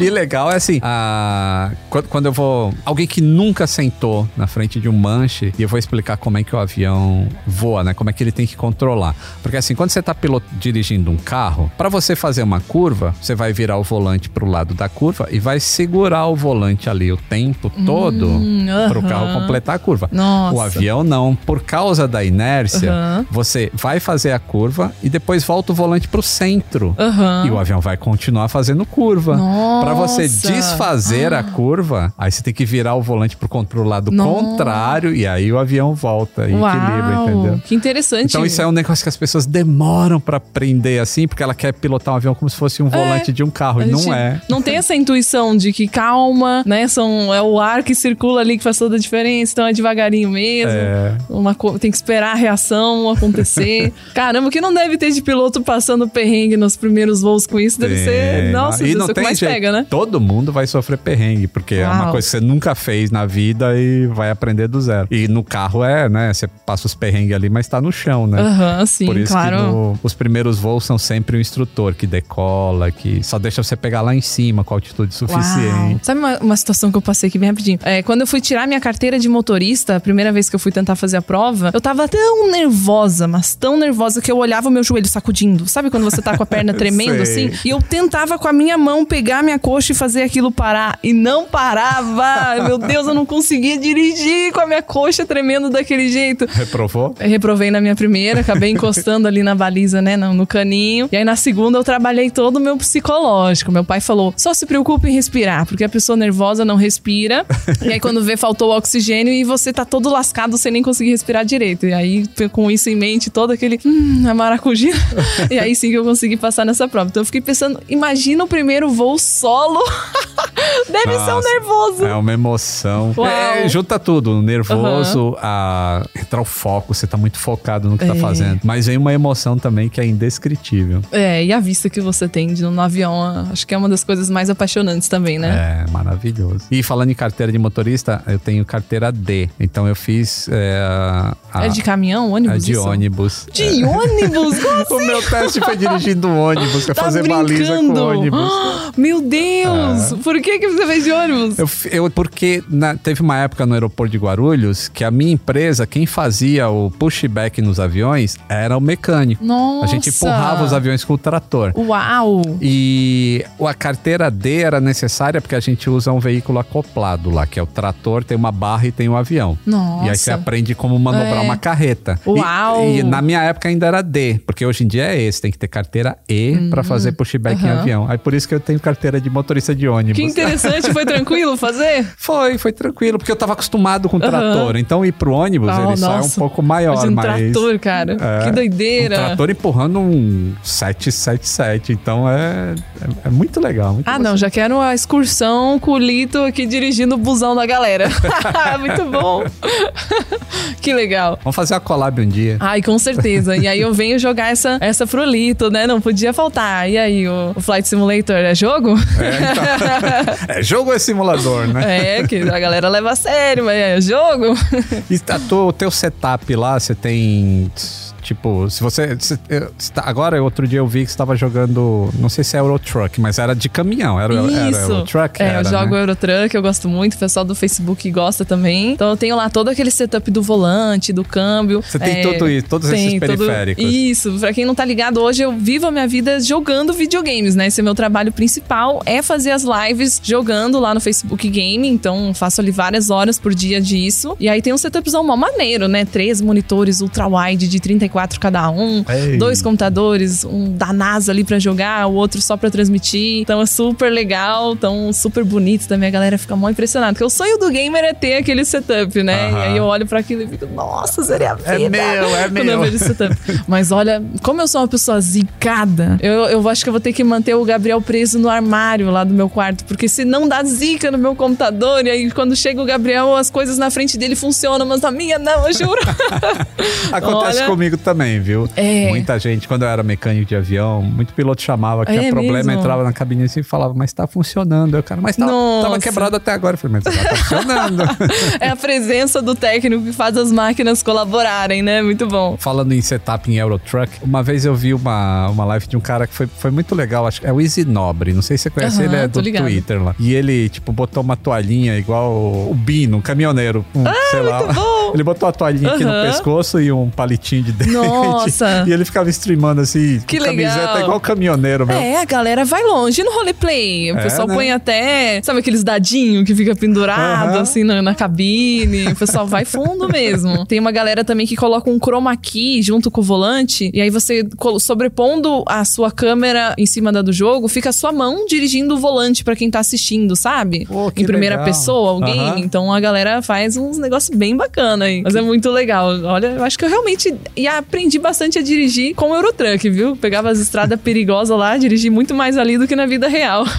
S3: e legal é assim, a- quando, quando eu vou. Alguém que nunca sentou na frente de um manche, e eu vou explicar como é que o avião voa, né? Como é que ele tem que controlar. Porque assim, quando você tá piloto, dirigindo um carro, para você fazer uma curva, você vai virar o volante pro lado da curva e vai segurar o volante ali o tempo todo
S2: Hum,
S3: pro
S2: aham.
S3: carro completar a curva.
S2: Nossa.
S3: O avião não. Por causa da inércia,
S2: Aham.
S3: você vai fazer a curva e depois volta o volante pro centro.
S2: Aham.
S3: E o avião vai continuar fazendo curva. Pra você desfazer a curva, aí você tem que virar o volante con- pro lado
S2: Nossa.
S3: contrário e aí o avião volta e equilibra, entendeu?
S2: Que interessante.
S3: Então isso é um negócio que as pessoas demoram pra aprender assim, porque ela quer pilotar um avião como se fosse um volante de um carro,
S2: A
S3: e não é.
S2: Não tem essa intuição de que calma, né? São, é o ar que circula ali que faz toda a diferença, então é devagarinho mesmo.
S3: É.
S2: Uma, tem que esperar a reação acontecer. Caramba, o que não deve ter de piloto passando perrengue nos primeiros voos com isso? Deve ser.
S3: Tem.
S2: Nossa,
S3: e não
S2: é
S3: tem
S2: mais
S3: jeito.
S2: pega, né?
S3: Todo mundo vai sofrer perrengue, porque é uma
S2: Uau.
S3: coisa que você nunca fez na vida e vai aprender do zero. E no carro é, né? Você passa os perrengues ali, mas tá no chão, né?
S2: Aham, sim,
S3: Por isso
S2: claro.
S3: que no- os primeiros voos são sempre o instrutor que decola, que só deixa você pegar lá em cima com altitude
S2: Uau.
S3: suficiente.
S2: Sabe uma, uma situação que eu passei aqui bem rapidinho? É, quando eu fui tirar minha carteira de motorista, a primeira vez que eu fui tentar fazer a prova, eu tava tão nervosa, mas tão nervosa que eu olhava o meu joelho sacudindo. Sabe quando você tá com a perna tremendo assim? E eu tentava com a minha mão pegar minha coxa e fazer aquilo parar. E não parava. meu Deus, eu não conseguia dirigir com a minha coxa tremendo daquele jeito.
S3: Reprovou?
S2: Eu reprovei na minha primeira, acabei encostando ali na baliza, né, no, caninho. E aí na segunda eu trabalhei todo o meu psicológico. Meu pai falou: só se preocupe em respirar, porque a pessoa nervosa não respira. e aí quando vê, faltou o oxigênio e você tá todo lascado sem nem conseguir respirar direito. E aí, com isso em mente, todo aquele, hum, a maracujá. e aí sim que eu consegui passar nessa prova. Então eu fiquei pensando: imagina o primeiro voo solo. Deve ser um
S3: Nossa,
S2: nervoso.
S3: É uma emoção. É, junta tudo, nervoso, a entrar o foco, você tá muito focado no que tá
S2: É.
S3: fazendo. Mas vem uma emoção também que é indescritível.
S2: É, e a vista que você tem de, no avião, acho que é uma das coisas mais apaixonantes também, né?
S3: É, maravilhoso. E falando em carteira de motorista, eu tenho carteira D. Então eu fiz é, a,
S2: É, de caminhão, ônibus?
S3: de
S2: isso?
S3: ônibus.
S2: De ônibus? Como
S3: O meu teste foi dirigindo ônibus, foi
S2: Tá
S3: fazer baliza com
S2: brincando?
S3: ônibus.
S2: Meu Deus! Por que, que você vez de ônibus?
S3: Eu, eu- porque na- teve uma época no aeroporto de Guarulhos que a minha empresa, quem fazia o pushback nos aviões era o mecânico.
S2: Nossa.
S3: A gente empurrava os aviões com o trator.
S2: Uau!
S3: E a carteira D era necessária porque a gente usa um veículo acoplado lá, que é o trator, tem uma barra e tem o avião.
S2: Nossa.
S3: E aí você aprende como manobrar
S2: É.
S3: uma carreta. E-
S2: Uau!
S3: E, na minha época ainda era D, porque hoje em dia é esse, tem que ter carteira E pra fazer pushback em
S2: Uhum. aham.
S3: avião. Aí por isso que eu tenho carteira de motorista de ônibus.
S2: Que interessante, foi tranquilo fazer?
S3: Foi, foi tranquilo, porque eu tava acostumado com trator. Então ir pro ônibus,
S2: Ah,
S3: ele só é um
S2: nossa.
S3: pouco maior,
S2: um
S3: mas...
S2: trator, cara.
S3: É,
S2: que doideira.
S3: Um trator empurrando um 777, então é, é, é muito legal. Muito
S2: Ah, não, já quero a excursão com o Lito aqui dirigindo o busão da galera. Muito bom. que legal.
S3: Vamos fazer a collab um dia.
S2: Ai, com certeza. E aí eu venho jogar essa, essa pro Lito, né? Não podia faltar. E aí, o, o Flight Simulator é jogo?
S3: É, jogo ou é simulador, né?
S2: É, que a galera leva a sério, mas é jogo.
S3: E tá, tu- o teu setup lá, você tem. means Tipo, se você. se- se tá- agora, outro dia eu vi que você tava jogando. Não sei se é Eurotruck, mas era de caminhão. Era, era
S2: Isso.
S3: Eurotruck?
S2: é,
S3: era,
S2: eu jogo
S3: né?
S2: Eurotruck, eu gosto muito. O pessoal do Facebook gosta também. Então eu tenho lá todo aquele setup do volante, do câmbio.
S3: Você tem
S2: É,
S3: tudo isso, todos esses
S2: tem todo-
S3: periféricos.
S2: Isso. Pra quem não tá ligado, hoje eu vivo a minha vida jogando videogames, né? Esse é meu trabalho principal, é fazer as lives jogando lá no Facebook Game. Então faço ali várias horas por dia disso. E aí tem um setupzão mó maneiro, né? Três monitores ultra-wide de 34 cada um.
S3: Ei.
S2: Dois computadores, um da NASA ali pra jogar, o outro só pra transmitir. Então é super legal, tão super bonito também. A galera fica mó impressionada. Porque o sonho do gamer é ter aquele setup, né? E aí eu olho pra aquilo e fico, nossa, seria a vida.
S3: É meu, é
S2: Quando eu
S3: meu.
S2: vejo setup. Mas olha, como eu sou uma pessoa zicada, eu, eu acho que eu vou ter que manter o Gabriel preso no armário lá do meu quarto. Porque se não dá zica no meu computador, e aí quando chega o Gabriel, as coisas na frente dele funcionam, mas na minha não, eu juro.
S3: Acontece
S2: Olha-
S3: comigo também, viu?
S2: É.
S3: Muita gente, quando eu era mecânico de avião, muito piloto chamava que
S2: É
S3: problema,
S2: mesmo?
S3: entrava na cabine assim e falava, mas tá funcionando. Eu, cara, mas tava, tava
S2: Nossa.
S3: quebrado até agora. Eu falei, mas tá funcionando.
S2: É a presença do técnico que faz as máquinas colaborarem, né? Muito bom.
S3: Falando em setup em Eurotruck, uma vez eu vi uma, uma live de um cara que foi, foi muito legal, acho que é o Easy Nobre, não sei se você conhece,
S2: Aham,
S3: ele é do
S2: ligado.
S3: Twitter lá. E ele, tipo, botou uma toalhinha igual o, Bino, um caminhoneiro, um, sei lá.
S2: bom.
S3: Ele botou a toalhinha aqui no pescoço e um palitinho de.
S2: Nossa.
S3: E ele ficava streamando assim,
S2: Que
S3: camiseta
S2: legal.
S3: igual caminhoneiro, meu.
S2: É, a galera vai longe no roleplay. O
S3: É,
S2: pessoal
S3: né?
S2: põe até, sabe aqueles dadinhos que fica pendurado
S3: Aham.
S2: assim na, na cabine. O pessoal vai fundo mesmo. Tem uma galera também que coloca um chroma key junto com o volante e aí você sobrepondo a sua câmera em cima da do jogo, fica a sua mão dirigindo o volante pra quem tá assistindo, sabe?
S3: Pô,
S2: em primeira
S3: legal.
S2: pessoa, game.
S3: Aham.
S2: Então a galera faz uns negócios bem bacana aí. Mas é muito legal. Olha, eu acho que eu realmente e aprendi bastante a dirigir com o Eurotruck, viu? Pegava as estradas perigosas lá, dirigi muito mais ali do que na vida real.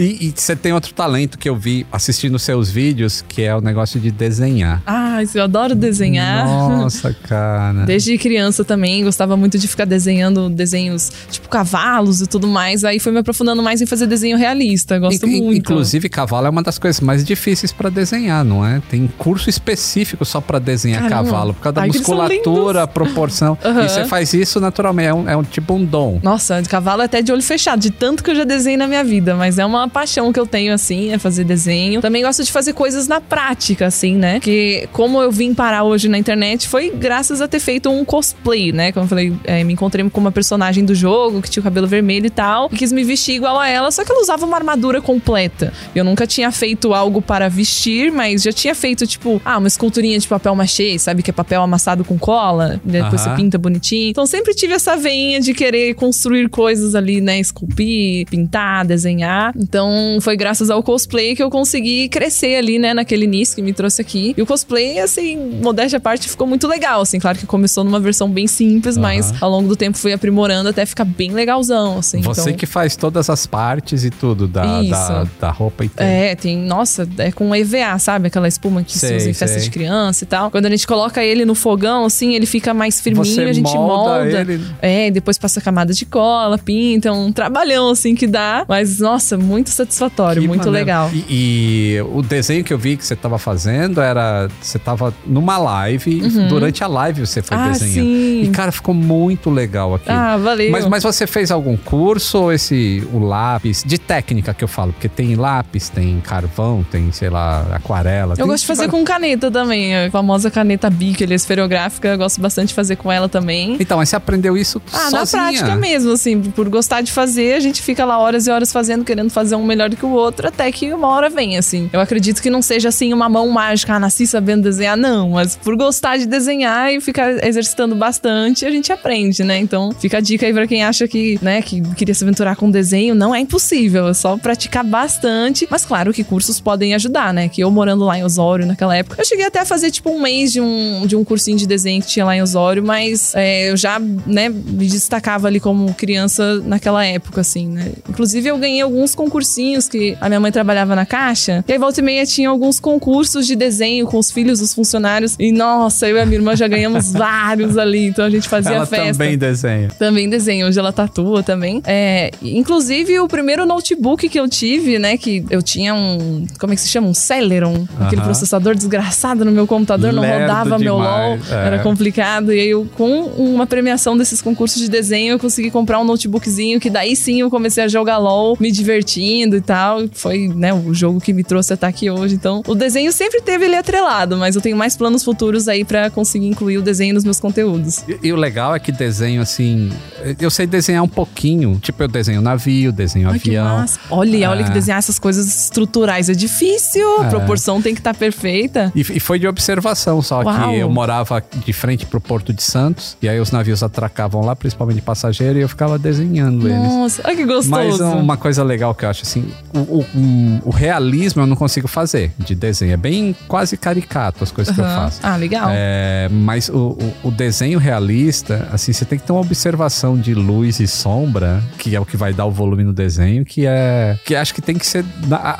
S3: E, você tem outro talento que eu vi assistindo seus vídeos, que é o negócio de desenhar.
S2: ah, eu adoro desenhar.
S3: Nossa, cara.
S2: Desde criança também, gostava muito de ficar desenhando desenhos tipo cavalos e tudo mais. Aí fui me aprofundando mais em fazer desenho realista. Gosto
S3: In-
S2: muito.
S3: Inclusive, cavalo é uma das coisas mais difíceis pra desenhar, não é? Tem curso específico só pra desenhar
S2: Caramba.
S3: cavalo, por causa da
S2: Ai,
S3: musculatura,
S2: lindos.
S3: Proporção.
S2: Aham.
S3: E você faz isso naturalmente, é um, é um tipo um dom.
S2: Nossa, de cavalo é até de olho fechado, de tanto que eu já desenhei na minha vida. Mas é uma paixão que eu tenho, assim, é fazer desenho. Também gosto de fazer coisas na prática, assim, né? Que como eu vim parar hoje na internet, foi graças a ter feito um cosplay, né? Como eu falei, é, me encontrei com uma personagem do jogo que tinha o cabelo vermelho e tal. E quis me vestir igual a ela, só que ela usava uma armadura completa. Eu nunca tinha feito algo para vestir, mas já tinha feito, tipo, ah, uma esculturinha de papel machê, sabe? Que é papel amassado com cola. Depois você pinta bonitinho. Então sempre tive essa veinha de querer construir coisas ali, né? Esculpir, pintar, desenhar. Então foi graças ao cosplay que eu consegui crescer ali, né? Naquele início que me trouxe aqui. E o cosplay, assim, modéstia à parte, ficou muito legal. Assim, claro que começou numa versão bem simples, mas ao longo do tempo fui aprimorando até ficar bem legalzão, assim.
S3: Você
S2: então...
S3: que faz todas as partes e tudo da, da, da roupa inteira.
S2: É, tem, nossa, é com EVA, sabe? Aquela espuma que se
S3: Sei,
S2: usa em festa
S3: sei.
S2: de criança e tal. Quando a gente coloca ele no fogão, assim, ele fica mais firminho,
S3: Você
S2: a gente
S3: molda
S2: molda.
S3: ele.
S2: É, e depois passa camada de cola, pinta, um trabalhão, assim, que dá. Mas, nossa, muito satisfatório,
S3: Que
S2: muito
S3: maneiro.
S2: legal.
S3: E, e o desenho que eu vi que você tava fazendo era. Você tava numa live, e durante a live você foi
S2: Uhum. Ah,
S3: desenhando.
S2: sim.
S3: E, cara, ficou muito legal aqui.
S2: Ah, valeu.
S3: Mas, mas você fez algum curso ou esse, o lápis, de técnica que eu falo? Porque tem lápis, tem carvão, tem, sei lá, aquarela.
S2: Eu
S3: tem
S2: gosto de fazer com caneta também, a famosa caneta Bic, ali, esferográfica, eu gosto bastante de fazer com ela também.
S3: Então, mas você aprendeu isso
S2: Ah,
S3: sozinha?
S2: na prática mesmo, assim, por gostar de fazer, a gente fica lá horas e horas fazendo, querendo fazer um melhor do que o outro, até que uma hora vem, assim. Eu acredito que não seja, assim, uma mão mágica, ah, nasci sabendo desenhar, não, mas por gostar de desenhar e ficar exercitando bastante, a gente aprende, né? Então, fica a dica aí pra quem acha que, né, que queria se aventurar com desenho, não é impossível, é só praticar bastante, mas claro que cursos podem ajudar, né? Que eu morando lá em Osório naquela época, eu cheguei até a fazer, tipo, um mês de um, de um cursinho de desenho que tinha lá em Osório, mas é, eu já, né, me destacava ali como criança naquela época, assim, né? Inclusive, eu ganhei alguns concursinhos que a minha mãe trabalhava na caixa, e aí volta e meia tinha alguns concursos de desenho com os filhos dos funcionários, e nossa, eu e a minha irmã já ganhamos vários ali, então a gente fazia
S3: Ela
S2: festa.
S3: também desenha.
S2: Também desenho, hoje ela tatua também. É, inclusive, o primeiro notebook que eu tive, né, que eu tinha um, como é que se chama? Um Celeron, aquele
S3: Aham.
S2: processador desgraçado no meu computador, não
S3: Lerdo
S2: rodava meu LOL,
S3: demais, é.
S2: era complicado. E aí, eu, com uma premiação desses concursos de desenho, eu consegui comprar um notebookzinho, que daí sim eu comecei a jogar LOL, me divertindo e tal. Foi, né, o jogo que me trouxe até aqui hoje. Então, o desenho sempre teve ele atrelado, mas eu tenho mais planos futuros aí pra conseguir incluir o desenho nos meus conteúdos.
S3: E, e o legal é que desenho, assim. Eu sei desenhar um pouquinho. Tipo, eu desenho navio, desenho
S2: Ai,
S3: avião.
S2: Olha, olha
S3: É.
S2: que desenhar essas coisas estruturais é difícil. A
S3: É.
S2: proporção tem que estar perfeita.
S3: E, e foi de observação, só
S2: Uau.
S3: que eu morava de frente pro Porto de Santos, e aí os navios atracavam lá, principalmente passageiro, e eu ficava desenhando eles.
S2: Nossa, olha que gostoso.
S3: Mas uma coisa legal que eu acho assim, o, o- um- o realismo eu não consigo fazer de desenho. É bem quase caricato as coisas que eu faço.
S2: Ah, legal.
S3: É, mas o, o- desenho realista, assim, você tem que ter uma observação de luz e sombra, que é o que vai dar o volume no desenho, que é. Que acho que tem que ser.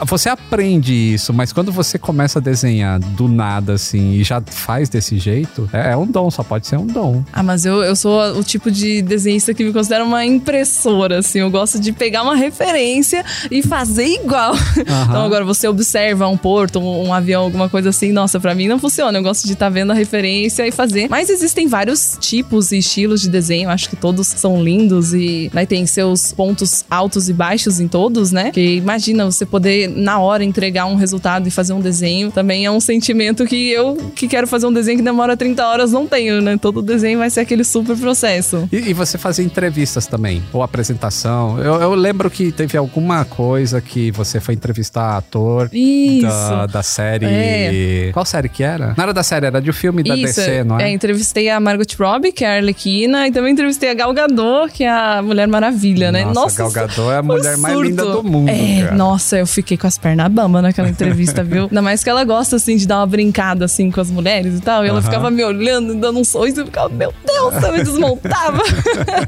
S3: Você aprende isso, mas quando você começa a desenhar do nada, assim, e já faz desse jeito, é, é um dom, só pode ser um dom.
S2: Ah, mas eu, eu sou o tipo de desenhista que me considera uma impressora, assim. Eu gosto de pegar uma referência e fazer igual. Então agora você observa um porto, um, um avião, alguma coisa assim. Nossa, pra mim não funciona. Eu gosto de estar vendo a referência e fazer. Mas existem vários tipos e estilos de desenho. Acho que todos são lindos e né, tem seus pontos altos e baixos em todos, né? Que imagina você poder na hora entregar um resultado e fazer um desenho. Também é um sentimento que eu que quero fazer um desenho que demora 30 horas não tenho, né? Todo desenho vai ser aquele super processo.
S3: E, e você fazia entrevistas também, ou apresentação. Eu, eu lembro que teve alguma coisa que você foi entrevistar ator
S2: Isso.
S3: da, da série.
S2: É.
S3: Qual série que era? Não era da série, era de um filme da
S2: Isso,
S3: DC, não é?
S2: é, entrevistei a Margot Robbie, que é a Arlequina, e também entrevistei a Gal Gadot, que é a Mulher Maravilha, né?
S3: Nossa, Gal Gadot é a mulher mais linda do mundo,
S2: É,
S3: cara.
S2: nossa, eu fiquei com as pernas bambas naquela entrevista, viu? Ainda mais que ela gosta, assim, de dar uma brincada, assim, com as mulheres e tal, e ela
S3: Aham.
S2: ficava me olhando, dando um sorriso, eu ficava, meu Deus, eu me desmontava.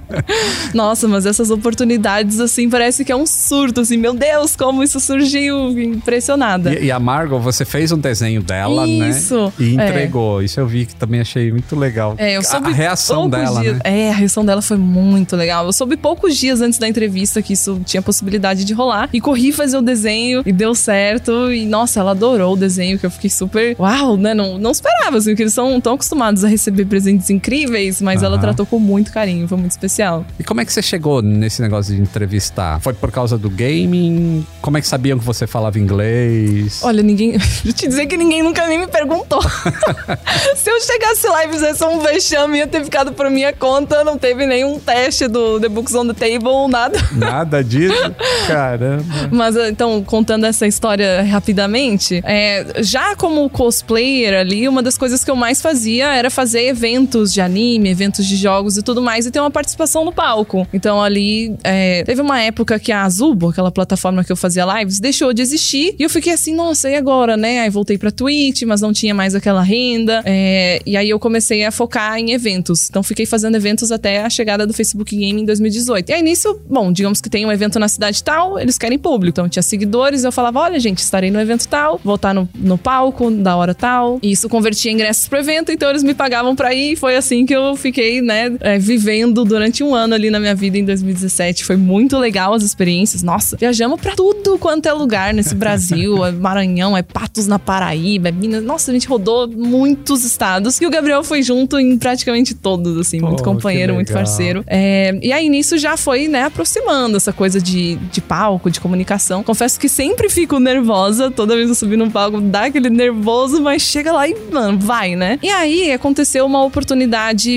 S2: nossa, mas essas oportunidades, assim, parece que é um surto, assim, meu Deus, como isso surgiu, impressionada.
S3: E, e a Margot, você fez um desenho dela,
S2: Isso,
S3: né? E
S2: é.
S3: entregou. Isso eu vi que também achei muito legal.
S2: É, eu
S3: a,
S2: soube
S3: a reação
S2: poucos
S3: dela,
S2: dias.
S3: né?
S2: É, a reação dela foi muito legal. Eu soube poucos dias antes da entrevista que isso tinha possibilidade de rolar. E corri fazer o desenho e deu certo. E, nossa, ela adorou o desenho, que eu fiquei super. Uau, né? Não, não esperava, assim, porque eles são tão acostumados a receber incríveis, mas ela
S3: Aham.
S2: tratou com muito carinho, foi muito especial.
S3: E como é que você chegou nesse negócio de entrevistar? Foi por causa do gaming? Como é que sabiam que você falava inglês?
S2: Olha, ninguém. Vou te dizer que ninguém nunca nem me perguntou. Se eu chegasse lá e fizesse um vexame, ia ter ficado por minha conta. Não teve nenhum teste do The Books on the Table, nada.
S3: Nada disso? Caramba.
S2: Mas então, contando essa história rapidamente, é, já como cosplayer ali, uma das coisas que eu mais fazia era fazer eventos de anime, eventos de jogos e tudo mais, e ter uma participação no palco. Então ali, é, teve uma época que a Azubo, aquela plataforma que eu fazia lives, deixou de existir, e eu fiquei assim, nossa, e agora, né? Aí voltei pra Twitch, mas não tinha mais aquela renda, é, e aí eu comecei a focar em eventos. Então fiquei fazendo eventos até a chegada do Facebook Game em 2018. E aí nisso, bom, digamos que tem um evento na cidade tal, eles querem público. Então tinha seguidores, eu falava, olha gente, estarei no evento tal, vou estar no, no palco da hora tal. E isso convertia ingressos pro evento, então eles me pagavam pra ir. Foi assim que eu fiquei, né, é, vivendo durante um ano ali na minha vida em 2017. Foi muito legal as experiências. Nossa, Viajamos pra tudo quanto é lugar nesse Brasil. É Maranhão, é Patos na Paraíba, é Minas. Nossa, a gente rodou muitos estados. E o Gabriel foi junto em praticamente todos, assim. muito companheiro, muito parceiro. É, e aí nisso já foi, né, aproximando essa coisa de, de palco, de comunicação. Confesso que sempre fico nervosa. Toda vez que eu subir no palco, dá aquele nervoso, mas chega lá e, mano, vai, né? E aí aconteceu uma oportunidade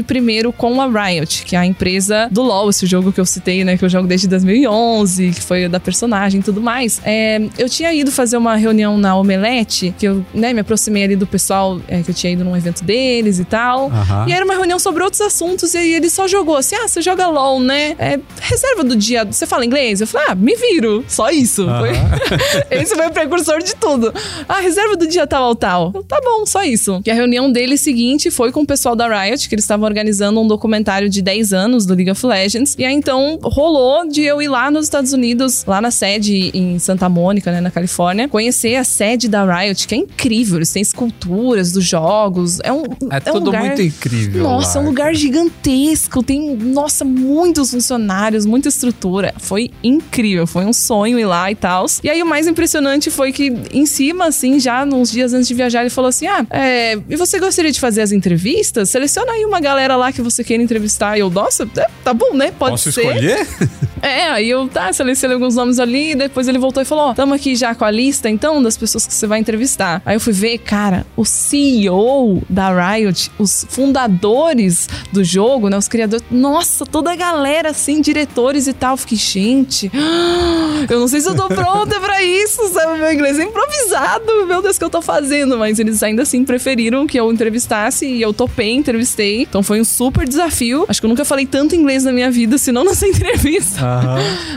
S2: primeiro com a Riot, que é a empresa do LoL, esse jogo que eu citei, né, que eu jogo desde 2011, que foi da personagem e tudo mais. É, eu tinha ido fazer uma reunião na Omelete, que eu, né, me aproximei ali do pessoal é, que eu tinha ido num evento deles e tal.
S3: Aham.
S2: E era uma reunião sobre outros assuntos e aí ele só jogou assim: ah, você joga LOL, né? É, reserva do dia. Você fala inglês? Eu falei, ah, me viro. Só isso. Foi- Esse foi o precursor de tudo. Ah, reserva do dia tal tal. Eu, tá bom, só isso. E a reunião dele seguinte foi com o pessoal da Riot, que eles estavam organizando um documentário de 10 anos do League of Legends. E aí então rolou de eu ir lá nos Estados Unidos, lá na sede em Santa Mônica, né, na Califórnia, conhecer a sede da Riot, que é incrível. Eles têm esculturas dos jogos. É um.
S3: É,
S2: um
S3: tudo
S2: lugar-
S3: muito incrível.
S2: nossa, é
S3: lá.
S2: um lugar gigantesco. Tem, nossa, muitos funcionários, muita estrutura. Foi incrível. Foi um sonho ir lá e tal. E aí o mais impressionante foi que em cima, assim, já nos dias antes de viajar, ele falou assim: Ah, é, e você gostaria de fazer as entrevistas? Seleciona aí uma galera lá que você queira entrevistar. E eu, nossa, é, tá bom, né? Pode
S3: Posso
S2: ser.
S3: escolher?
S2: É, aí eu tá, selecionei alguns nomes ali, depois ele voltou e falou: Ó, tamo aqui já com a lista então das pessoas que você vai entrevistar. Aí eu fui ver, cara, o CEO da Riot, os fundadores do jogo, né? Os criadores, nossa, toda a galera assim, diretores e tal. Fiquei, gente, eu não sei se eu tô pronta pra isso, sabe? Meu inglês é improvisado, meu Deus, o que eu tô fazendo? Mas eles ainda assim preferiram que eu entrevistasse e eu topei, entrevistei. Então foi um super desafio. Acho que eu nunca falei tanto inglês na minha vida, senão nessa entrevista.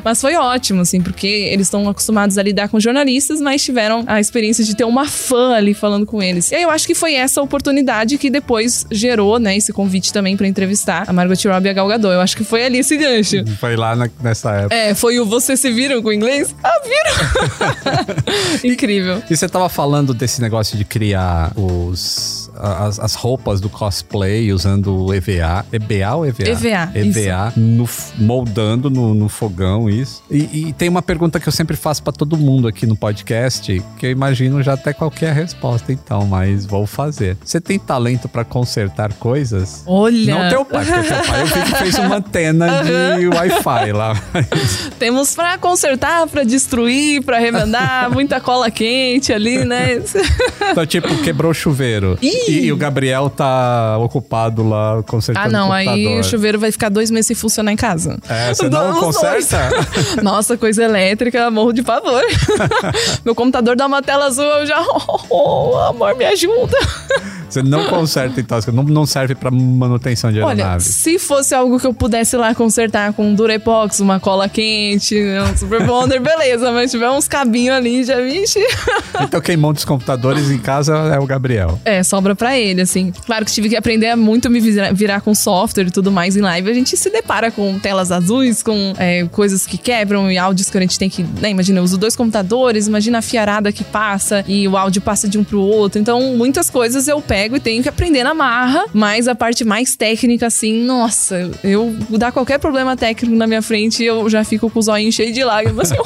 S2: Mas foi ótimo, assim, porque eles estão acostumados a lidar com jornalistas, mas tiveram a experiência de ter uma fã ali falando com eles. E aí eu acho que foi essa oportunidade que depois gerou, né, esse convite também pra entrevistar a Margot Robbie e a Gal Gadot. Eu acho que foi ali esse gancho.
S3: Foi lá na- nessa época.
S2: É, foi o Você Se Viram com o inglês? Ah, viram! Incrível.
S3: E você tava falando desse negócio de criar os, as, as roupas do cosplay usando o EVA. EBA ou EVA?
S2: EVA,
S3: EVA, no moldando no, no fogão, isso. E, e tem uma pergunta que eu sempre faço pra todo mundo aqui no podcast, que eu imagino já até qualquer resposta, então, mas vou fazer. Você tem talento pra consertar coisas?
S2: Olha,
S3: Não teu pai, porque teu pai eu vi que fez uma antena de Wi-Fi lá.
S2: temos pra consertar, pra destruir, pra remendar, muita cola quente ali, né?
S3: Então, tipo, quebrou o chuveiro.
S2: Ih!
S3: E, e o Gabriel tá ocupado lá consertando
S2: Ah, não,
S3: o
S2: aí o chuveiro vai ficar dois meses sem funcionar em casa.
S3: É, você não
S2: dois.
S3: conserta?
S2: Nossa, coisa elétrica, morro de pavor. Meu computador dá uma tela azul, eu já. Oh, amor, me ajuda.
S3: Você não conserta, então. Não, não serve pra manutenção de
S2: Olha,
S3: aeronave.
S2: se fosse algo que eu pudesse lá consertar com um Durepox, uma cola quente, um Super Bonder, beleza, mas tiver uns cabinhos ali, já vixe.
S3: Então quem monta os computadores em casa é o Gabriel.
S2: É, sobra pra ele, assim. Claro que tive que aprender muito a me virar, virar com software e tudo mais em live. A gente se depara com telas azuis, com é, coisas que quebram e áudios que a gente tem que. Né, imagina, eu uso dois computadores, imagina a fiarada que passa e o áudio passa de um pro outro. Então, muitas coisas eu pego e tenho que aprender na marra, mas a parte mais técnica, assim, nossa, eu dar qualquer problema técnico na minha frente, eu já fico com os olhinhos cheios de lágrimas.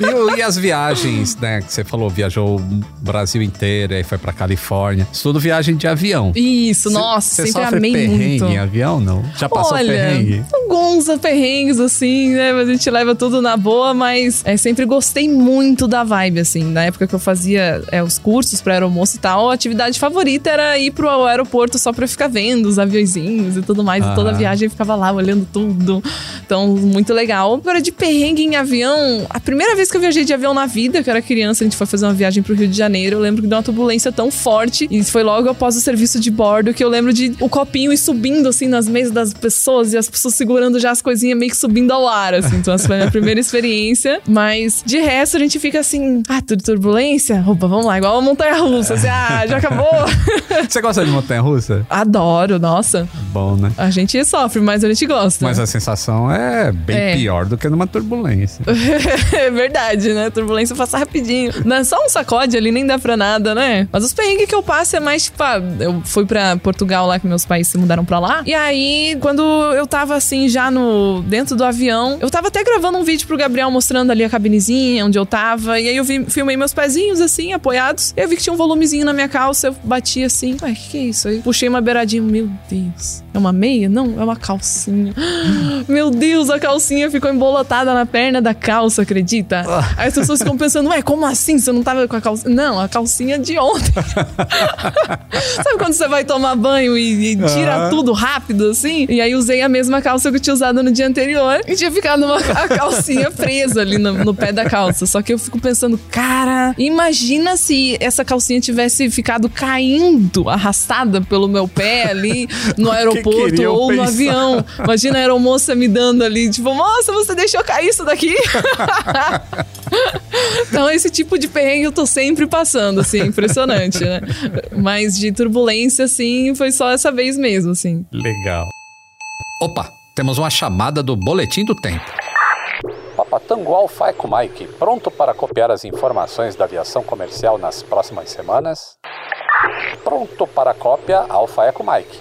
S3: E, e as viagens, né? Que você falou, viajou o Brasil inteiro, aí foi pra Califórnia. Isso tudo viagem de avião.
S2: Isso,
S3: Cê-
S2: nossa,
S3: Você
S2: sempre amei
S3: perrengue
S2: muito.
S3: em avião, não? Já passou
S2: Olha,
S3: perrengue?
S2: alguns perrengues, assim, né? Mas a gente leva tudo na boa, mas é, sempre gostei muito da vibe, assim. Na época que eu fazia é, os cursos pra aeromoça e tal, atividade favorita era ir pro aeroporto só pra ficar vendo os aviõezinhos e tudo mais. E toda
S3: Aham.
S2: viagem eu ficava lá olhando tudo. Então, muito legal. Agora, de perrengue em avião, a primeira vez que eu viajei de avião na vida, que eu era criança, a gente foi fazer uma viagem pro Rio de Janeiro, eu lembro que deu uma turbulência tão forte. E foi logo após o serviço de bordo que eu lembro de o copinho ir subindo assim nas mesas das pessoas e as pessoas segurando já as coisinhas meio que subindo ao ar, assim. Então, essa foi a minha primeira experiência. Mas de resto, a gente fica assim, ah, tudo turbulência? Opa, vamos lá, igual uma montanha russa. Assim, ah, já acabou.
S3: Você gosta de montanha-russa?
S2: Adoro, nossa.
S3: Bom, né?
S2: A gente sofre, mas a gente gosta.
S3: Mas a sensação é bem
S2: É.
S3: pior do que numa turbulência.
S2: é verdade, né? Turbulência passa rapidinho. Não é só um sacode ali, nem dá pra nada, né? Mas os perrengues perrengue que eu passo é mais, tipo, ah, eu fui pra Portugal lá, que meus pais se mudaram pra lá. E aí, quando eu tava assim, já no dentro do avião, eu tava até gravando um vídeo pro Gabriel mostrando ali a cabinezinha onde eu tava. E aí eu vi, filmei meus pezinhos assim, apoiados. E eu vi que tinha um volumezinho na minha calça. Eu bati assim, ué, que que é isso? Aí puxei uma beiradinha. Meu Deus. É uma meia? Não, é uma calcinha. Meu Deus, a calcinha ficou embolotada na perna da calça, acredita? Aí as pessoas ficam pensando, ué, como assim? Você não tava com a calcinha? Não, a calcinha de ontem. Sabe quando você vai tomar banho e, e tira
S3: Aham.
S2: tudo rápido, assim? E aí usei a mesma calça que eu tinha usado no dia anterior e tinha ficado uma a calcinha presa ali no, no pé da calça. Só que eu fico pensando, cara, imagina se essa calcinha tivesse ficado caindo, arrastada pelo meu pé ali no aeroporto
S3: queriam
S2: ou no
S3: pensar?
S2: avião. Imagina a aeromoça me dando ali, tipo, moça, você deixou cair isso daqui? então, esse tipo de perrengue eu tô sempre passando, assim, impressionante, né? Mas de turbulência, assim, foi só essa vez mesmo, assim.
S3: Legal. Opa, temos uma chamada do Boletim do Tempo. Papatango Alfa Eco Mike, pronto para copiar as informações da aviação comercial nas próximas semanas? Pronto para cópia Alfa Eco Mike.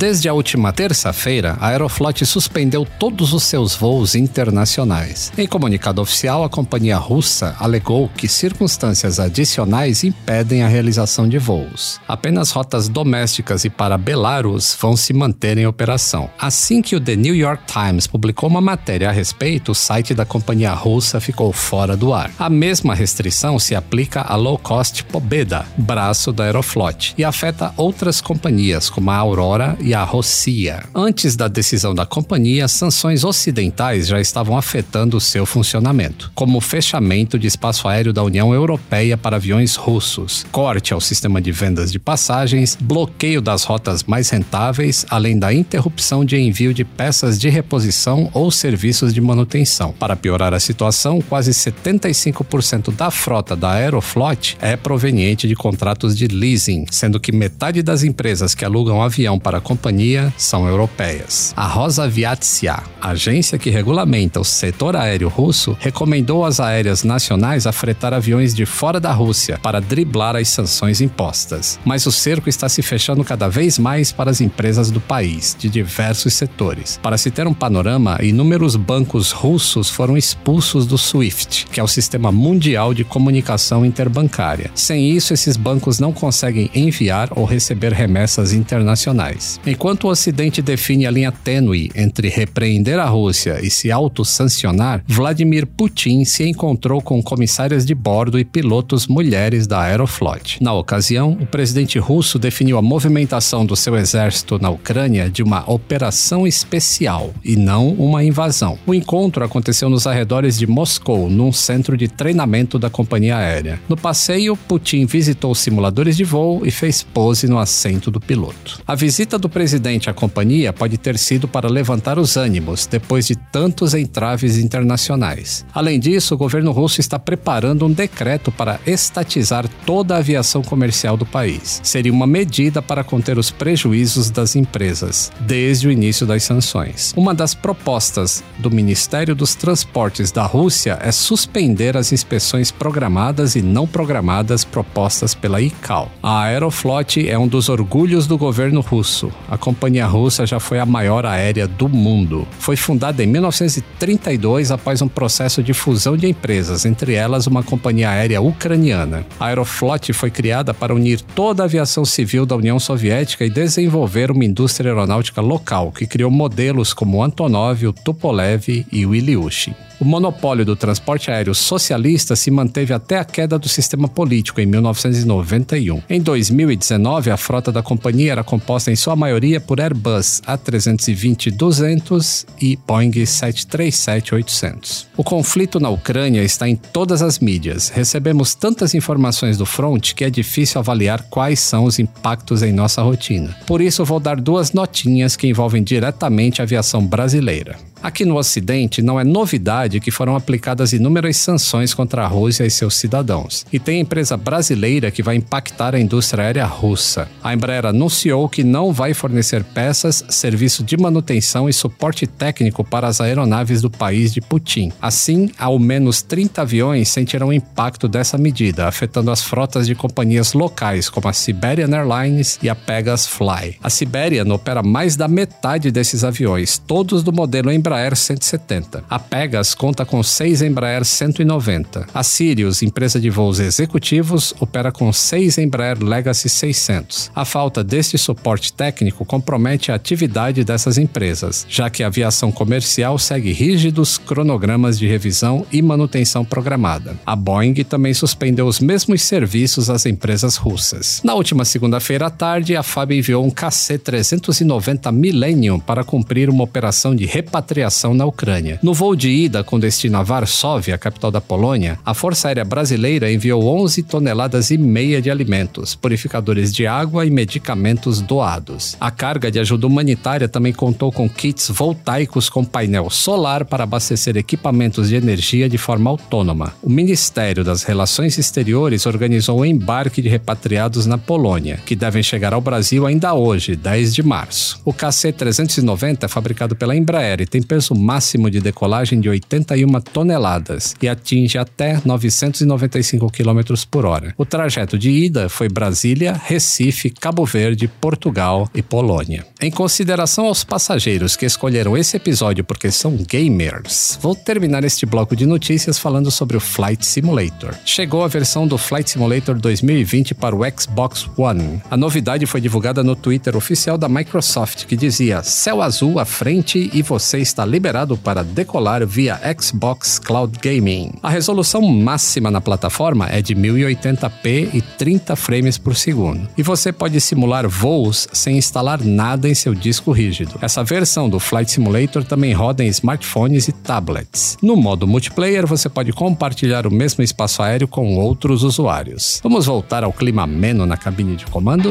S3: Desde a última terça-feira, a Aeroflot suspendeu todos os seus voos internacionais. Em comunicado oficial, a companhia russa alegou que circunstâncias adicionais impedem a realização de voos. Apenas rotas domésticas e para Belarus vão se manter em operação. Assim que o The New York Times publicou uma matéria a respeito, o site da companhia russa ficou fora do ar. A mesma restrição se aplica à low cost Pobeda, braço da Aeroflot, e afeta outras companhias como a Aurora e a Rocia. Antes da decisão da companhia, sanções ocidentais já estavam afetando seu funcionamento, como o fechamento de espaço aéreo da União Europeia para aviões russos, corte ao sistema de vendas de passagens, bloqueio das rotas mais rentáveis, além da interrupção de envio de peças de reposição ou serviços de manutenção. Para piorar a situação, quase 75% da frota da Aeroflot é proveniente de contratos de leasing, sendo que metade das empresas que alugam avião para a companhia são europeias. A Rosaviatsia, agência que regulamenta o setor aéreo russo, recomendou às aéreas nacionais a fretar aviões de fora da Rússia para driblar as sanções impostas. Mas o cerco está se fechando cada vez mais para as empresas do país, de diversos setores. Para se ter um panorama, inúmeros bancos russos foram expulsos do SWIFT, que é o sistema mundial de comunicação interbancária. Sem isso, esses bancos não conseguem enviar ou receber remessas internacionais. Enquanto o Ocidente define a linha tênue entre repreender a Rússia e se autossancionar, Vladimir Putin se encontrou com comissárias de bordo e pilotos mulheres da Aeroflot. Na ocasião, o presidente russo definiu a movimentação do seu exército na Ucrânia de uma operação especial e não uma invasão. O encontro aconteceu nos arredores de Moscou, num centro de treinamento da companhia aérea. No passeio, Putin visitou simuladores de voo e fez pose no assento do piloto. A visita do presidente à companhia pode ter sido para levantar os ânimos depois de tantos entraves internacionais. Além disso, o governo russo está preparando um decreto para estatizar toda a aviação comercial do país. Seria uma medida para conter os prejuízos das empresas desde o início das sanções. Uma das propostas do Ministério dos Transportes da Rússia é suspender as inspeções programadas e não programadas propostas pela ICAO. A Aeroflot é um dos orgulhos do governo russo. A companhia russa já foi a maior aérea do mundo. Foi fundada em 1932 após um processo de fusão de empresas, entre elas uma companhia aérea ucraniana. A Aeroflot foi criada para unir toda a aviação civil da União Soviética e desenvolver uma indústria aeronáutica local que criou modelos como o Antonov, o Tupolev e o Ilyushin. O monopólio do transporte aéreo socialista se manteve até a queda do sistema político em 1991. Em 2019, a frota da companhia era composta em sua maioria por Airbus A320-200 e Boeing 737-800. O conflito na Ucrânia está em todas as mídias. Recebemos tantas informações do front que é difícil avaliar quais são os impactos em nossa rotina. Por isso, vou dar duas notinhas que envolvem diretamente a aviação brasileira. Aqui no Ocidente, não é novidade que foram aplicadas inúmeras sanções contra a Rússia e seus cidadãos. E tem empresa brasileira que vai impactar a indústria aérea russa. A Embraer anunciou que não vai fornecer peças, serviço de manutenção e suporte técnico para as aeronaves do país de Putin. Assim, ao menos 30 aviões sentirão impacto dessa medida, afetando as frotas de companhias locais como a Siberian Airlines e a Pegasus Fly. A Siberian opera mais da metade desses aviões, todos do modelo Embraer 170. A Pegasus conta com seis Embraer 190. A Sirius, empresa de voos executivos, opera com seis Embraer Legacy 600. A falta deste suporte técnico compromete a atividade dessas empresas, já que a aviação comercial segue rígidos cronogramas de revisão e manutenção programada. A Boeing também suspendeu os mesmos serviços às empresas russas. Na última segunda-feira à tarde, a FAB enviou um KC-390 Millennium para cumprir uma operação de repatriação na Ucrânia. No voo de ida com destino a Varsóvia, capital da Polônia, a Força Aérea Brasileira enviou 11 toneladas e meia de alimentos, purificadores de água e medicamentos doados. A carga de ajuda humanitária também contou com kits voltaicos com painel solar para abastecer equipamentos de energia de forma autônoma. O Ministério das Relações Exteriores organizou o embarque de repatriados na Polônia, que devem chegar ao Brasil ainda hoje, 10 de março. O KC-390 é fabricado pela Embraer e tem peso máximo de decolagem de 81 toneladas e atinge até 995 km por hora. O trajeto de ida foi Brasília, Recife, Cabo Verde, Portugal e Polônia. Em consideração aos passageiros que escolheram esse episódio porque são gamers, vou terminar este bloco de notícias falando sobre o Flight Simulator. Chegou a versão do Flight Simulator 2020 para o Xbox One. A novidade foi divulgada no Twitter oficial da Microsoft, que dizia: céu azul à frente e você está liberado para decolar via Xbox Cloud Gaming. A resolução máxima na plataforma é de 1080p e 30 frames por segundo, e você pode simular voos sem instalar nada em seu disco rígido. Essa versão do Flight Simulator também roda em smartphones e tablets. No modo multiplayer, você pode compartilhar o mesmo espaço aéreo com outros usuários. Vamos voltar ao clima ameno na cabine de comando?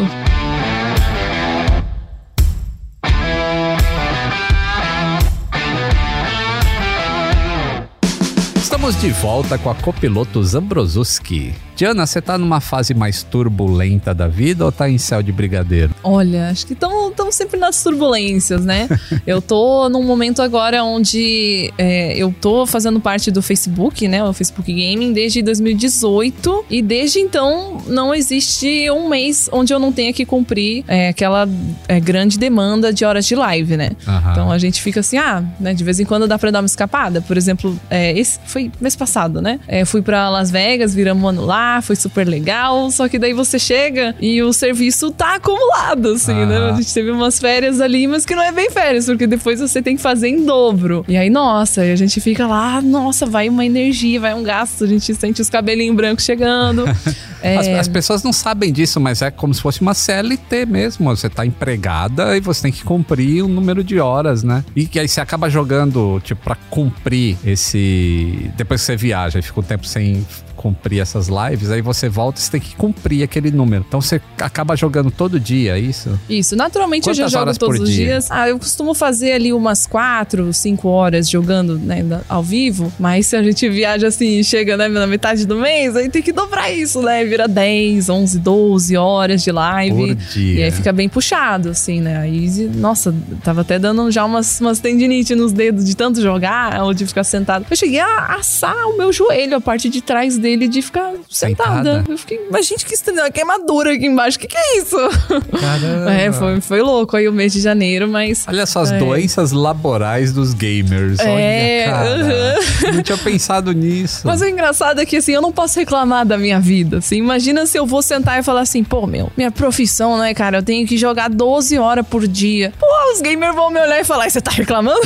S3: Estamos de volta com a copiloto Zambrosuski. Diana, você tá numa fase mais turbulenta da vida ou tá em céu de brigadeiro?
S2: Olha, acho que estão sempre nas turbulências, né? eu tô num momento agora onde é, eu tô fazendo parte do Facebook, né? O Facebook Gaming desde 2018 e desde então não existe um mês onde eu não tenha que cumprir é, aquela é, grande demanda de horas de live, né? Então a gente fica assim, ah, né? De vez em quando dá pra dar uma escapada. Por exemplo, é, esse foi mês passado, né? É, fui para Las Vegas, viramos um ano lá foi super legal. Só que daí você chega e o serviço tá acumulado, assim, né? ah. né? A gente teve umas férias ali, mas que não é bem férias, porque depois você tem que fazer em dobro. E aí, nossa, e a gente fica lá, nossa, vai uma energia, vai um gasto, a gente sente os cabelinhos brancos chegando.
S3: é... as, as, pessoas não sabem disso, mas é como se fosse uma CLT mesmo. Você tá empregada e você tem que cumprir um número de horas, né? E que aí você acaba jogando, tipo, pra cumprir esse. Depois que você viaja e fica um tempo sem cumprir essas lives, aí você volta e você tem que cumprir aquele número. Então você acaba jogando todo dia, é isso?
S2: Isso. Naturalmente Quantas eu já jogo todos os dia? dias. Ah, eu costumo fazer ali umas quatro, cinco horas jogando né, ao vivo, mas se a gente viaja assim e chega né, na metade do mês, aí tem que dobrar isso, né? Vira 10, 11, 12 horas de live. Por dia. E aí fica bem puxado, assim, né? Aí, nossa, tava até dando já umas, umas tendinite nos dedos de tanto jogar ou de ficar sentado. Eu cheguei a assar o meu joelho, a parte de trás dele dele de ficar sentada. sentada. Eu fiquei, mas gente, que estranho, uma queimadura aqui embaixo. O que, que é isso? Caramba. É, foi, foi louco aí o mês de janeiro, mas.
S3: Olha só as é. doenças laborais dos gamers. É, Olha, cara. Uh -huh. Não tinha pensado nisso.
S2: Mas o engraçado é que assim, eu não posso reclamar da minha vida. Assim, imagina se eu vou sentar e falar assim, pô, meu, minha profissão, né, cara? Eu tenho que jogar 12 horas por dia. Pô, os gamers vão me olhar e falar, você tá reclamando?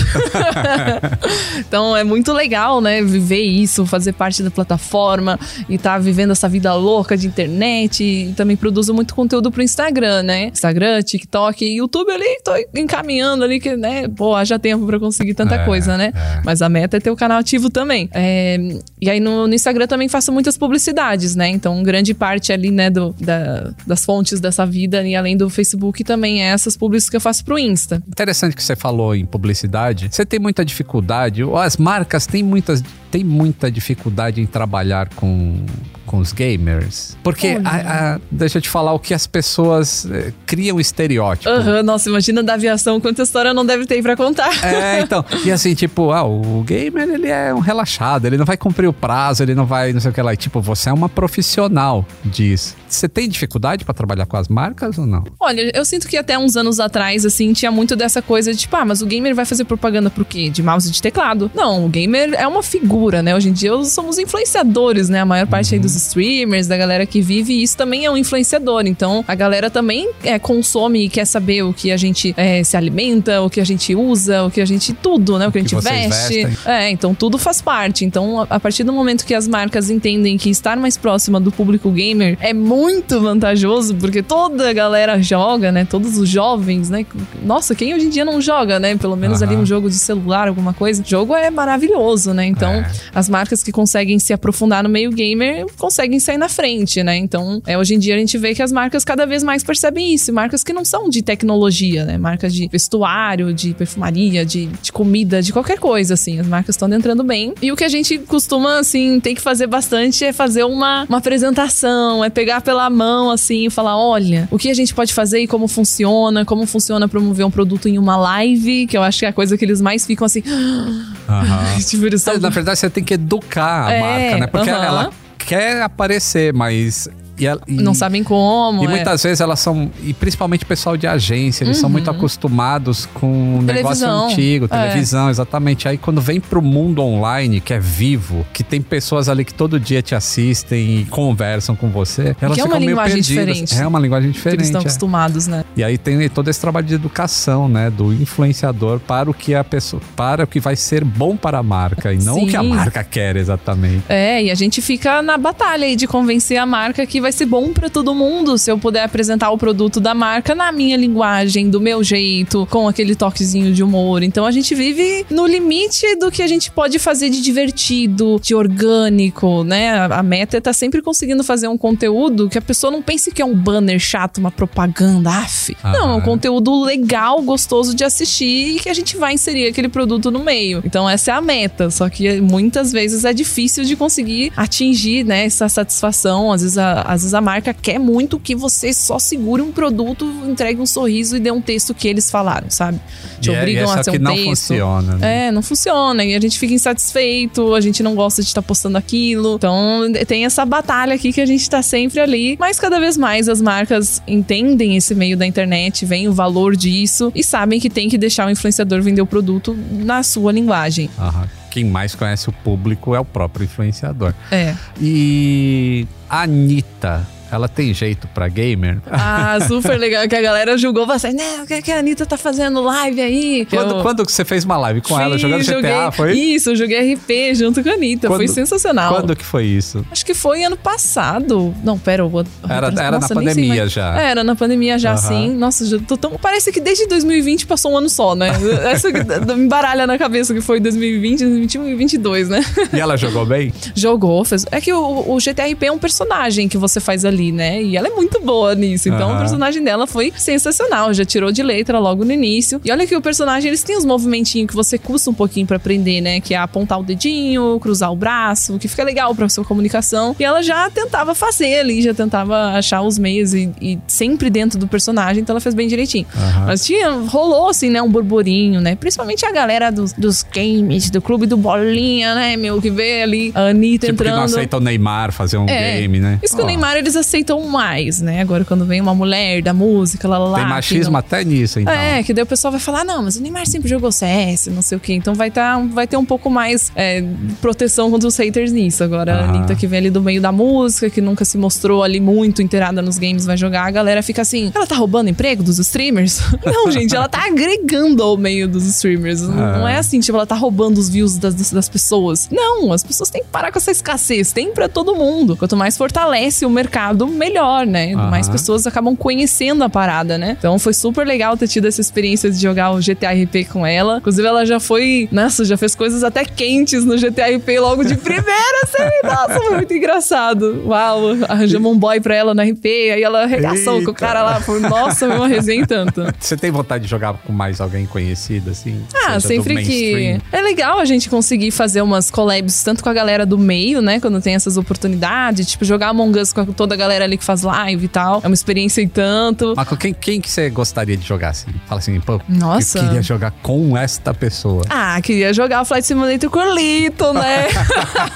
S2: então é muito legal, né? Viver isso, fazer parte da plataforma e tá vivendo essa vida louca de internet e também produzo muito conteúdo pro Instagram, né? Instagram, TikTok, YouTube ali, tô encaminhando ali que, né, pô, haja tempo pra conseguir tanta
S3: É,
S2: coisa, né?
S3: é.
S2: Mas a meta é ter o canal ativo também. É, e aí no, no Instagram também faço muitas publicidades, né? Então, grande parte ali, né, do, da- das fontes dessa vida, e além do Facebook, também é essas publicidades que eu faço pro Insta.
S3: Interessante que você falou em publicidade. Você tem muita dificuldade, ou as marcas têm, muitas, têm muita dificuldade em trabalhar com, うん。Com os gamers. Porque, a- a- deixa eu te falar o que as pessoas eh, criam estereótipo.
S2: Aham, nossa, imagina da aviação, quanta história não deve ter pra contar.
S3: É, então. E assim, tipo, ah, o gamer, ele é um relaxado, ele não vai cumprir o prazo, ele não vai, não sei o que lá. E, tipo, você é uma profissional disso. Você tem dificuldade pra trabalhar com as marcas ou não?
S2: Olha, eu sinto que até uns anos atrás, assim, tinha muito dessa coisa de tipo, ah, mas o gamer vai fazer propaganda pro quê? De mouse e de teclado. Não, o gamer é uma figura, né? Hoje em dia somos influenciadores, né? A maior parte aí dos streamers, da galera que vive isso também é um influenciador. Então, a galera também é, consome e quer saber o que a gente é, se alimenta, o que a gente usa, o que a gente. Tudo, né? O que a
S3: que
S2: gente veste.
S3: vestem.
S2: É, então tudo faz parte. Então, a- partir do momento que as marcas entendem que estar mais próxima do público gamer é muito vantajoso, porque toda a galera joga, né? Todos os jovens, né? Nossa, quem hoje em dia não joga, né? Pelo menos ali um jogo de celular, alguma coisa. O jogo é maravilhoso, né? Então,
S3: É.
S2: as marcas que conseguem se aprofundar no meio gamer conseguem sair na frente, né? Então, é, hoje em dia a gente vê que as marcas cada vez mais percebem isso. Marcas que não são de tecnologia, né? Marcas de vestuário, de perfumaria, de, de comida, de qualquer coisa, assim. As marcas estão entrando bem. E o que a gente costuma, assim, tem que fazer bastante é fazer uma, uma apresentação, é pegar pela mão, assim, e falar: olha, o que a gente pode fazer e como funciona, como funciona promover um produto em uma live, que eu acho que é a coisa que eles mais ficam assim. tipo, eles tão-
S3: Na verdade, você tem que educar a
S2: É,
S3: marca, né? Porque ela quer aparecer, mas. E, ela- e-
S2: não sabem como.
S3: E
S2: é.
S3: muitas vezes elas são, e principalmente o pessoal de agência, eles são muito acostumados com um negócio
S2: Televisão.
S3: antigo,
S2: É.
S3: televisão, exatamente. Aí quando vem pro mundo online, que é vivo, que tem pessoas ali que todo dia te assistem e conversam com você, elas
S2: que é uma linguagem
S3: perdidas.
S2: diferente.
S3: É uma linguagem
S2: que eles
S3: diferente.
S2: estão
S3: é.
S2: acostumados, né?
S3: E aí tem todo esse trabalho de educação, né, do influenciador para o que a pessoa, para o que vai ser bom para a marca e não o que a
S2: Sim.
S3: marca quer exatamente.
S2: É, e a gente fica na batalha aí de convencer a marca que vai ser bom pra todo mundo se eu puder apresentar o produto da marca na minha linguagem, do meu jeito, com aquele toquezinho de humor. Então a gente vive no limite do que a gente pode fazer de divertido, de orgânico, né? A, meta é estar sempre conseguindo fazer um conteúdo que a pessoa não pense que é um banner chato, uma propaganda, af. Não, é um conteúdo legal, gostoso de assistir e que a gente vai inserir aquele produto no meio. Então essa é a meta, só que muitas vezes é difícil de conseguir atingir, né, essa satisfação. Às vezes a, às vezes a marca quer muito que você só segure um produto, entregue um sorriso e dê um texto que eles falaram, sabe? Te
S3: E é-
S2: obrigam
S3: essa
S2: a ser
S3: que
S2: um
S3: não
S2: texto.
S3: funciona. né?
S2: É, não funciona. E a gente fica insatisfeito, a gente não gosta de estar postando aquilo. Então, tem essa batalha aqui que a gente tá sempre ali. Mas cada vez mais as marcas entendem esse meio da internet, veem o valor disso e sabem que tem que deixar o influenciador vender o produto na sua linguagem.
S3: Aham. Quem mais conhece o público é o próprio influenciador.
S2: É.
S3: E a Anitta, ela tem jeito pra gamer?
S2: Ah, super legal que a galera julgou você. Né, o que que a Anitta tá fazendo live aí?
S3: Quando,
S2: Eu-
S3: quando você fez uma live com ela
S2: Fiz,
S3: jogando GTA,
S2: joguei-
S3: foi?
S2: Isso, eu joguei RP junto com a Anitta. Foi
S3: Quando-
S2: sensacional.
S3: Quando que foi isso?
S2: Acho que foi ano passado. Não, pera, o ano-
S3: Era-
S2: Nossa,
S3: era na pandemia
S2: mais.
S3: já.
S2: É, Era na pandemia já,
S3: Aham.
S2: sim. Nossa, já tô tão... parece que desde 2020 passou um ano só, né? Essa me embaralha na cabeça que foi 2020, 2021 e 2022, né?
S3: E ela jogou bem?
S2: Jogou, fez. É que o, o GTRP é um personagem que você faz ali, né? E ela é muito boa nisso. Então
S3: Aham.
S2: o personagem dela foi sensacional. Já tirou de letra logo no início. E olha que o personagem, eles têm uns movimentinhos que você custa um pouquinho pra aprender, né? Que é apontar o dedinho, cruzar o braço, que fica legal pra sua comunicação. E ela já tentava fazer ali, já tentava achar os meios e, e sempre dentro do personagem. Então ela fez bem direitinho.
S3: Aham.
S2: Mas tinha, rolou assim, né? Um burburinho, né? Principalmente a galera dos, dos games, do clube do Bolinha, né, meu? Que vê ali a Anitta
S3: Tipo que não
S2: entrando.
S3: aceita o Neymar fazer um
S2: É.
S3: game, né?
S2: Isso que o
S3: Ó,
S2: Neymar eles aceitam mais, né? Agora, quando vem uma mulher da música, lá, lá.
S3: Tem machismo
S2: não-
S3: até nisso, então.
S2: É, que daí o pessoal vai falar, não, mas o Neymar sempre jogou CS, não sei o quê. Então vai, tá, vai ter um pouco mais é, proteção contra os haters nisso. Agora, a
S3: Aham.
S2: Anitta que vem ali do meio da música, que nunca se mostrou ali muito inteirada nos games, vai jogar, a galera fica assim, ela tá roubando emprego dos streamers? não, gente, ela tá agregando ao meio dos streamers. Não- Não é assim, tipo, ela tá roubando os views das, das pessoas. Não, as pessoas têm que parar com essa escassez. Tem pra todo mundo. Quanto mais fortalece o mercado, melhor, né?
S3: Aham.
S2: Mais pessoas acabam conhecendo a parada, né? Então foi super legal ter tido essa experiência de jogar o GTA RP com ela. Inclusive, ela já foi, nossa, já fez coisas até quentes no GTA RP logo de primeira, assim. Nossa, foi muito engraçado. Uau, arranjamos um boy pra ela na RP, aí ela arregaçou com o
S3: Eita.
S2: cara lá. Foi, nossa, uma resenha tanto.
S3: Você tem vontade de jogar com mais alguém conhecido, assim?
S2: Ah, sempre que. É legal a gente conseguir fazer umas collabs, tanto com a galera do meio, né? Quando tem essas oportunidades. Tipo, jogar Among Us com toda a galera ali que faz live e tal. É uma experiência e tanto.
S3: Mas com quem, quem que você gostaria de jogar, assim? Fala assim, pô,
S2: Nossa.
S3: eu queria jogar com esta pessoa.
S2: Ah, queria jogar o Flight Simulator com o Lito, né?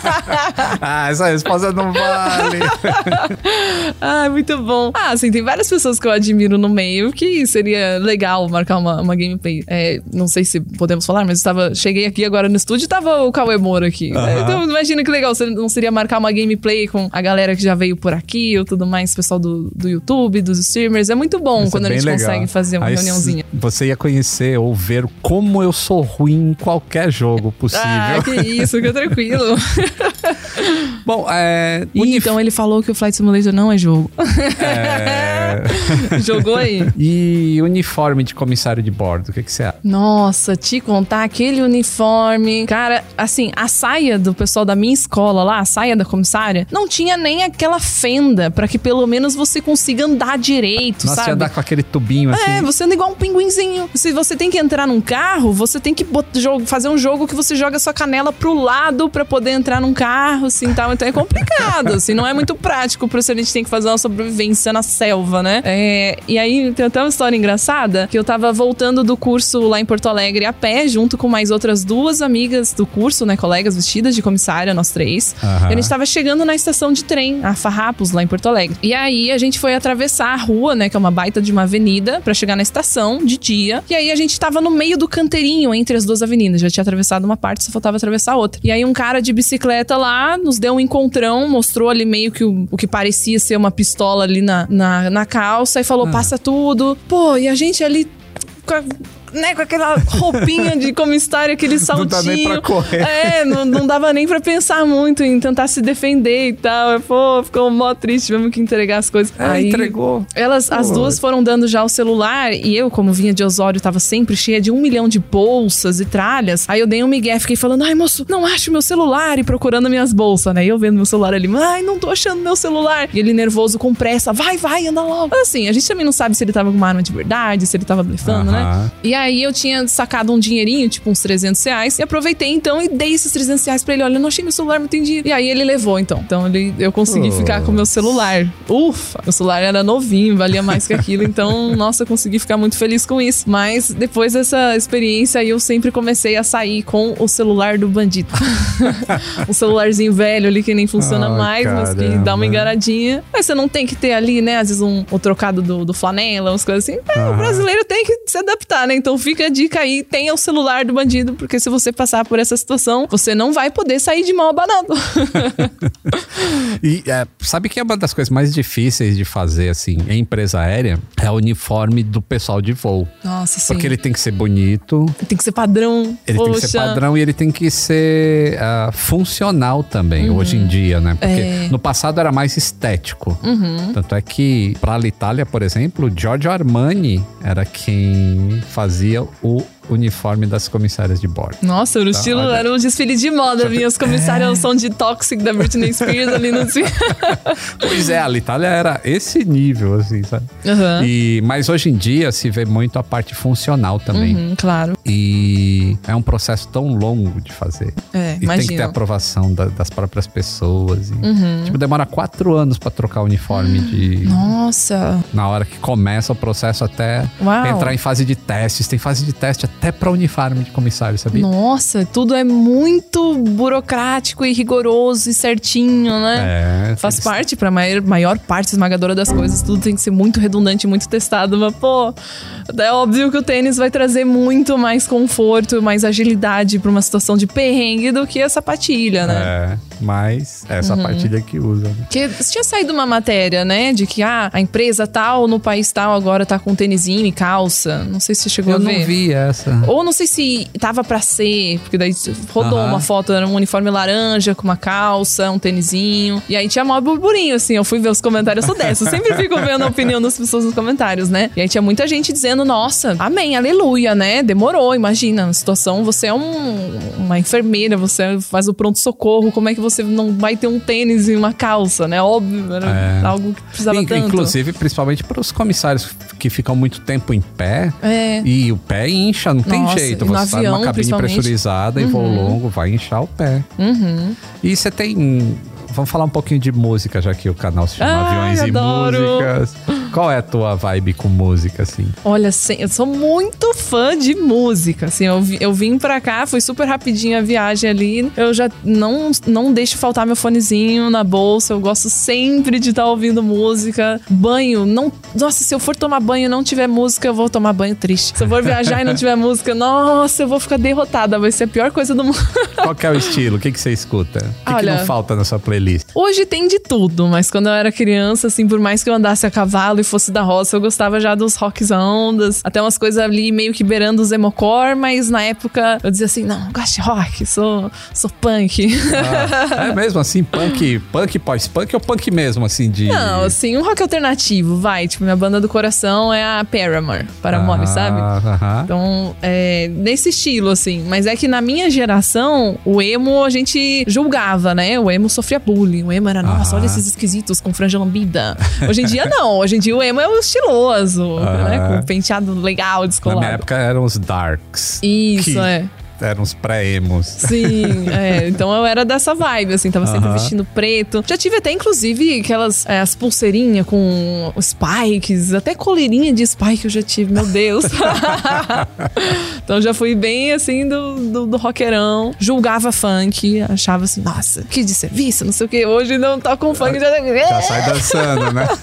S3: ah, essa resposta não vale.
S2: ah, muito bom. Ah, assim, tem várias pessoas que eu admiro no meio que seria legal marcar uma, uma gameplay. É, não sei se podemos falar, mas eu tava, cheguei aqui agora no estúdio e tava o Cauê Moura aqui.
S3: Aham.
S2: Então, imagina que legal. Não seria marcar uma gameplay com a galera que já veio por aqui ou tudo mais, pessoal do, do YouTube, dos streamers. É muito bom
S3: Isso é
S2: quando a
S3: bem
S2: gente
S3: legal.
S2: consegue fazer uma
S3: Aí
S2: reuniãozinha.
S3: Você ia conhecer ou ver como eu sou ruim em qualquer jogo possível.
S2: Ah, que isso, que tranquilo.
S3: Bom, é.
S2: Ih,
S3: unif-
S2: então ele falou que o Flight Simulator não é jogo.
S3: é...
S2: Jogou aí?
S3: E uniforme de comissário de bordo, o que, que você acha?
S2: Nossa, te contar aquele uniforme. Cara, assim, a saia do pessoal da minha escola lá, a saia da comissária, não tinha nem aquela fenda pra que pelo menos você consiga andar direito,
S3: Nossa,
S2: sabe?
S3: ia dar com aquele tubinho assim.
S2: É, você anda igual um pinguinzinho. Se você tem que entrar num carro, você tem que fazer um jogo que você joga sua canela pro lado pra poder entrar num carro, assim, tal. Então é complicado, assim, não é muito prático pro se a gente tem que fazer uma sobrevivência na selva, né? É, e aí tem até uma história engraçada que eu tava voltando do curso lá em Porto Alegre a pé, junto com mais outras duas amigas do curso, né, colegas vestidas de comissária, nós três.
S3: Aham.
S2: E a gente tava chegando na estação de trem, a Farrapos, lá em Porto Alegre. E aí a gente foi atravessar a rua, né, que é uma baita de uma avenida, pra chegar na estação de dia. E aí a gente tava no meio do canteirinho entre as duas avenidas. Já tinha atravessado uma parte, só faltava atravessar a outra. E aí um cara de bicicleta lá nos deu um encontrão, mostrou ali meio que o, o que parecia ser uma pistola ali na, na, na calça e falou: passa tudo. Pô, e a gente ali. Né, com aquela roupinha de comissária, aquele
S3: Não
S2: saltinho.
S3: dá nem pra correr.
S2: É, não, não dava nem pra pensar muito em tentar se defender e tal. Pô, ficou mó triste, tivemos que entregar as coisas.
S3: É, entregou.
S2: Elas, as
S3: Pô.
S2: duas foram dando já o celular e eu, como vinha de Osório, tava sempre cheia de um milhão de bolsas e tralhas. Aí eu dei um migué, fiquei falando, ai moço, não acho meu celular e procurando minhas bolsas, né? E eu vendo meu celular ali, ai, não tô achando meu celular. E ele nervoso, com pressa, vai, vai, anda logo. Mas assim, a gente também não sabe se ele tava com uma arma de verdade, se ele tava blefando, né?
S3: Aham.
S2: E aí eu tinha sacado um dinheirinho, tipo uns 300 reais, e aproveitei então e dei esses 300 reais pra ele. Olha, eu não achei meu celular, não tem dinheiro. E aí ele levou então. Então ele, eu consegui
S3: Oh.
S2: ficar com meu celular. Ufa! Meu celular era novinho, valia mais que aquilo. Então, nossa, eu consegui ficar muito feliz com isso. Mas depois dessa experiência aí, eu sempre comecei a sair com o celular do bandido. um celularzinho velho ali que nem funciona
S3: Ai,
S2: mais, mas que
S3: caramba.
S2: dá uma engaradinha. Mas você não tem que ter ali, né? Às vezes um, o trocado do, do flanela, umas coisas assim. É, o brasileiro tem que se adaptar, né? Então fica a dica aí, tenha o celular do bandido, porque se você passar por essa situação, você não vai poder sair de mão abanado.
S3: E é, sabe que é uma das coisas mais difíceis de fazer, assim, em empresa aérea? É o uniforme do pessoal de voo.
S2: Nossa, sim.
S3: Porque ele tem que ser bonito,
S2: tem que ser padrão.
S3: ele tem que ser
S2: Poxa.
S3: padrão e ele tem que ser ah, funcional também, hoje em dia, né? Porque
S2: Uhum. É.
S3: no passado era mais estético.
S2: Uhum.
S3: Tanto é que, pra Itália, por exemplo, Giorgio Armani era quem fazia o uniforme das comissárias de bordo.
S2: Nossa, o
S3: Tá,
S2: estilo
S3: olha.
S2: era um desfile de moda. Vinha os comissários ao som de Toxic da Britney Spears ali no.
S3: Pois é, a Itália era esse nível, assim, sabe?
S2: Aham.
S3: E, mas hoje em dia se vê muito a parte funcional também.
S2: Uhum, claro.
S3: E é um processo tão longo de fazer.
S2: É,
S3: E tem que ter aprovação da- das próprias pessoas. e,
S2: Uhum.
S3: Tipo, demora quatro anos pra trocar o uniforme de.
S2: Nossa.
S3: Na hora que começa o processo até
S2: Uau.
S3: entrar em fase de testes. Tem fase de teste até até pra uniforme de comissário, sabia?
S2: Nossa, tudo é muito burocrático e rigoroso e certinho, né?
S3: É,
S2: Faz parte, pra maior, maior parte esmagadora das coisas, tudo tem que ser muito redundante, muito testado. Mas, pô, é óbvio que o tênis vai trazer muito mais conforto, mais agilidade pra uma situação de perrengue do que a sapatilha, né?
S3: É, mas é essa partilha que usa. né?
S2: Porque tinha saído uma matéria, né? De que ah, a empresa tal no país tal agora tá com tênisinho e calça. Não sei se você chegou
S3: Eu
S2: a ver.
S3: não vi essa.
S2: Ou não sei se tava pra ser, porque daí rodou
S3: Aham.
S2: uma foto, era um uniforme laranja com uma calça, um tênisinho. E aí tinha maior burburinho, assim. Eu fui ver os comentários, eu sou dessa. Eu sempre fico vendo a opinião das pessoas nos comentários, né? E aí tinha muita gente dizendo, nossa, amém, aleluia, né? Demorou, imagina. A situação, você é um- uma enfermeira, você faz o pronto-socorro, como é que você não vai ter um tênis e uma calça, né? Óbvio, era
S3: É.
S2: algo que precisava
S3: In-
S2: tanto.
S3: Inclusive, principalmente para os comissários que ficam muito tempo em pé.
S2: É.
S3: E o pé incha, não tem
S2: Nossa,
S3: jeito.
S2: e no
S3: Você tá
S2: avião,
S3: numa cabine pressurizada em voo longo, vai inchar o pé.
S2: Uhum.
S3: E você tem. Vamos falar um pouquinho de música, já que o canal se chama
S2: Ai,
S3: Aviões
S2: adoro.
S3: e Músicas. Qual é a tua vibe com música, assim?
S2: Olha, sim, eu sou muito fã de música. Assim, eu, eu vim pra cá, foi super rapidinho a viagem ali. Eu já não, não deixo faltar meu fonezinho na bolsa. Eu gosto sempre de estar ouvindo música. Banho, não. Nossa, se eu for tomar banho e não tiver música, eu vou tomar banho triste. Se eu for viajar e não tiver música, nossa, eu vou ficar derrotada. Vai ser a pior coisa do mundo.
S3: Qual que é o estilo? O que, que você escuta? O que, que
S2: Olha-
S3: não falta na sua playlist?
S2: Hoje tem de tudo, mas quando eu era criança, assim, por mais que eu andasse a cavalo e fosse da roça, eu gostava já dos rocks ondas, até umas coisas ali meio que beirando os emocore, mas na época eu dizia assim, não, gosto de rock, sou, sou punk.
S3: Ah, é mesmo assim, punk, punk pós-punk ou punk mesmo, assim, de.
S2: Não, assim, um rock alternativo, vai. Tipo, minha banda do coração é a Paramore, Paramore,
S3: Ah,
S2: sabe?
S3: aham.
S2: Então, é, nesse estilo, assim. Mas é que na minha geração, o emo a gente julgava, né? O emo sofria bullying. O emo era, nossa, olha esses esquisitos com franja lambida. Hoje em dia, não. Hoje em dia, o emo é o estiloso, né?
S3: Aham.
S2: Com penteado legal,
S3: Na
S2: descolado.
S3: minha época eram os darks.
S2: Isso,
S3: que
S2: é.
S3: Eram os pré-emos.
S2: Sim, é. Então eu era dessa vibe, assim, tava sempre
S3: Aham.
S2: vestindo preto. Já tive até, inclusive, aquelas é, as pulseirinhas com spikes, até coleirinha de spike eu já tive, meu Deus. então já fui bem assim do, do, do rockerão. Julgava funk, achava assim, nossa, que de serviço, não sei o que. Hoje não tá com funk, já.
S3: Já sai dançando, né?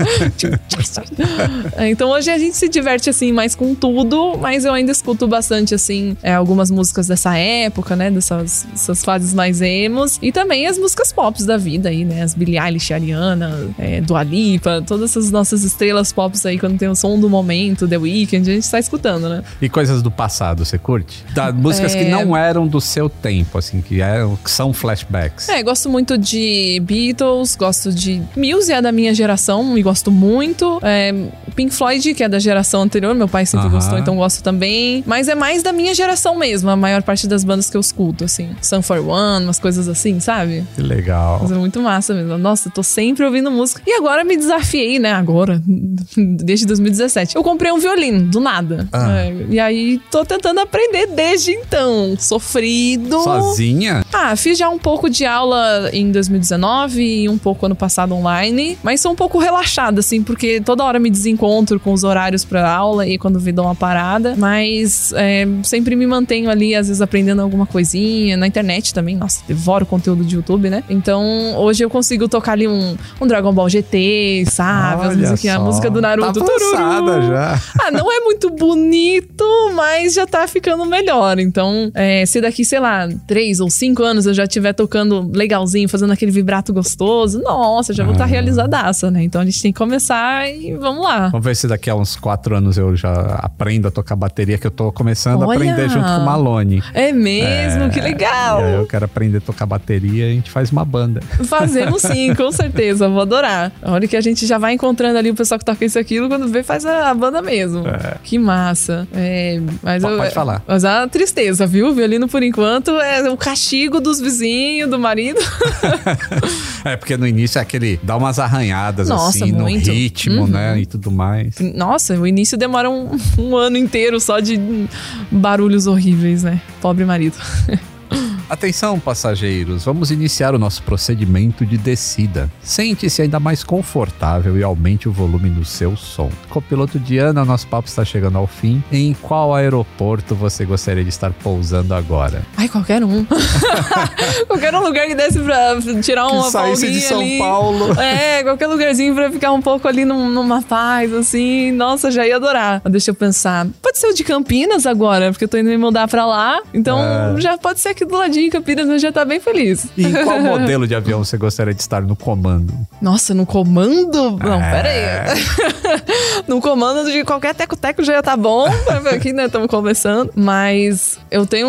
S2: Então hoje a gente se diverte assim mais com tudo, mas eu ainda escuto bastante assim é, algumas músicas dessa época, né, dessas, dessas fases mais emos e também as músicas pop da vida aí, né, as Billie Eilish, Ariana, é, Dua Lipa, todas essas nossas estrelas pop aí quando tem o som do momento, The Weeknd, a gente tá escutando, né?
S3: E coisas do passado, você curte? Da, músicas que
S2: É.
S3: não eram do seu tempo, assim, que, eram, que são flashbacks.
S2: É, gosto muito de Beatles, gosto de Muse, é da minha geração e gosto muito. É, Pink Floyd, que é da geração anterior, meu pai sempre
S3: Aham.
S2: gostou, então gosto também. Mas é mais da minha geração mesmo, a maior parte das bandas que eu escuto, assim. Sun for One, umas coisas assim, sabe?
S3: Que legal.
S2: Mas é muito massa mesmo. Nossa, eu tô sempre ouvindo música. E agora me desafiei, né? Agora, desde 2017. Eu comprei um violino, do nada.
S3: Ah.
S2: É, e aí tô tentando aprender desde então. Sofrido.
S3: Sozinha?
S2: Ah, fiz já um pouco de aula em 2019 e um pouco ano passado online, mas sou um pouco relaxada, assim, porque toda hora me desencontro com os horários pra aula e quando vi dou uma parada, mas é, sempre me mantenho ali, às vezes aprendendo alguma coisinha, na internet também, nossa, devoro conteúdo de YouTube, né? Então, hoje eu consigo tocar ali um, um Dragon Ball GT, sabe? As musiquinhas, a música do Naruto.
S3: Tá
S2: tururu.
S3: já.
S2: Ah, não é muito bonito, mas já tá ficando melhor. Então, é, se daqui, sei lá, três ou cinco anos eu já estiver tocando legalzinho, fazendo aquele vibrato gostoso, nossa, já vou estar
S3: Ah.
S2: realizadaça, né? Então a gente tem que começar e vamos lá.
S3: Vamos ver se daqui a uns quatro anos eu já aprendo a tocar bateria, que eu tô começando a
S2: Olha!
S3: aprender junto com o Malone.
S2: É mesmo, que legal!
S3: E aí eu quero aprender a tocar bateria e a gente faz uma banda.
S2: Fazemos sim, com certeza, vou adorar. A hora que a gente já vai encontrando ali o pessoal que toca isso e aquilo, quando vê, faz a, a banda mesmo. Que massa. É, mas
S3: Pode-
S2: eu-
S3: pode falar.
S2: Mas é uma tristeza, viu? O violino, por enquanto, é o castigo dos vizinhos, do marido.
S3: É, porque no início é aquele. dá umas arranhadas
S2: Nossa,
S3: assim, no
S2: muito.
S3: ritmo,
S2: Uhum.
S3: né? E tudo mais.
S2: Nossa, o início demora um, um ano inteiro só de barulhos horríveis, né? Pobre marido.
S3: Atenção, passageiros, vamos iniciar o nosso procedimento de descida. Sente-se ainda mais confortável e aumente o volume do seu som. Copiloto Diana, nosso papo está chegando ao fim. Em qual aeroporto você gostaria de estar pousando agora?
S2: Ai, qualquer um. qualquer um lugar que desse pra tirar uma
S3: que saísse de São
S2: ali.
S3: Paulo.
S2: É, qualquer lugarzinho pra ficar um pouco ali num, numa paz, assim. Nossa, já ia adorar. Mas deixa eu pensar. Pode ser o de Campinas agora, porque eu tô indo me mudar pra lá. Então
S3: É.
S2: já pode ser aqui do ladinho em Campinas, mas já tá bem feliz.
S3: E em qual modelo de avião você gostaria de estar no comando?
S2: Nossa, no comando? Não,
S3: É.
S2: pera aí. no comando de qualquer teco-teco já tá bom. Aqui, né, estamos conversando. Mas eu tenho,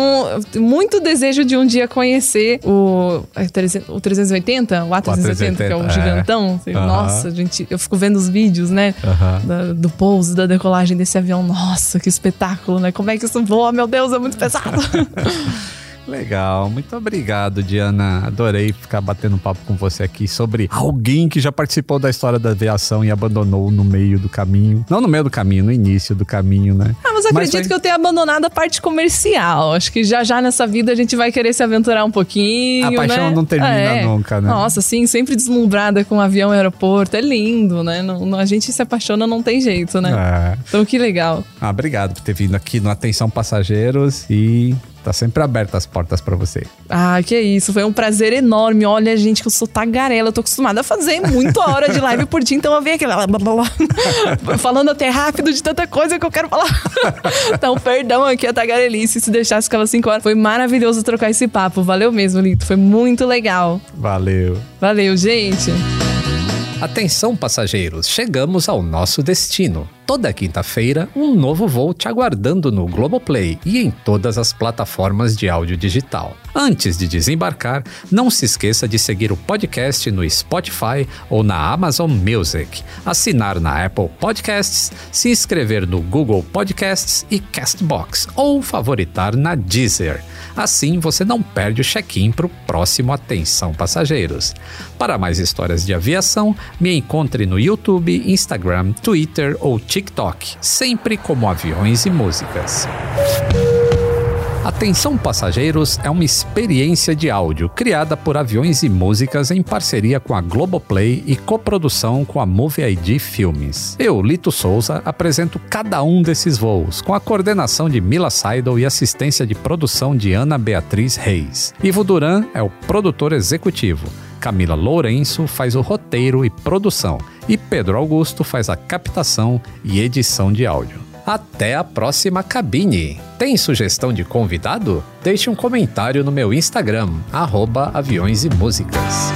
S2: muito desejo de um dia conhecer o, é, 300 o 380, o A380, que é o
S3: é.
S2: gigantão. Assim,
S3: Aham.
S2: Nossa, gente, eu fico vendo os vídeos, né?
S3: Aham.
S2: da- do pouso, da decolagem desse avião. Nossa, que espetáculo, né? Como é que isso voa? Meu Deus, é muito pesado.
S3: Legal, muito obrigado, Diana. Adorei ficar batendo papo com você aqui sobre alguém que já participou da história da aviação e abandonou no meio do caminho. Não no meio do caminho, no início do caminho, né?
S2: Ah, mas acredito
S3: foi-
S2: que eu tenha abandonado a parte comercial. Acho que já já nessa vida a gente vai querer se aventurar um pouquinho.
S3: A paixão
S2: né?
S3: não termina nunca, né?
S2: Nossa, sim, sempre deslumbrada com um avião e aeroporto. É lindo, né? Não, não- a gente se apaixona, não tem jeito, né?
S3: É.
S2: Então que legal.
S3: Ah, obrigado por ter vindo aqui no Atenção Passageiros e tá sempre abertas as portas pra você.
S2: Ah, que isso. Foi um prazer enorme. Olha, gente, que eu sou tagarela. Eu tô acostumada a fazer muito hora de live por dia, então eu venho aqui blá, blá, blá, falando até rápido de tanta coisa que eu quero falar. então, perdão aqui a tagarelice. Se deixasse ficava cinco horas. Foi maravilhoso trocar esse papo. Valeu mesmo, Lito. Foi muito legal.
S3: Valeu.
S2: Valeu, gente.
S3: Atenção, passageiros, chegamos ao nosso destino. Toda quinta-feira, um novo voo te aguardando no Globoplay e em todas as plataformas de áudio digital. Antes de desembarcar, não se esqueça de seguir o podcast no Spotify ou na Amazon Music, assinar na Apple Podcasts, se inscrever no Google Podcasts e Castbox ou favoritar na Deezer. Assim você não perde o check-in para o próximo Atenção Passageiros. Para mais histórias de aviação, me encontre no YouTube, Instagram, Twitter ou TikTok, sempre como Aviões e Músicas. Atenção Passageiros é uma experiência de áudio criada por Aviões e Músicas em parceria com a Globoplay e coprodução com a Movie ID Filmes. Eu, Lito Souza, apresento cada um desses voos, com a coordenação de Mila Seidel e assistência de produção de Ana Beatriz Reis. Ivo Duran é o produtor executivo. Camila Lourenço faz o roteiro e produção, e Pedro Augusto faz a captação e edição de áudio. Até a próxima cabine. Tem sugestão de convidado? Deixe um comentário no meu Instagram, arroba aviões e músicas.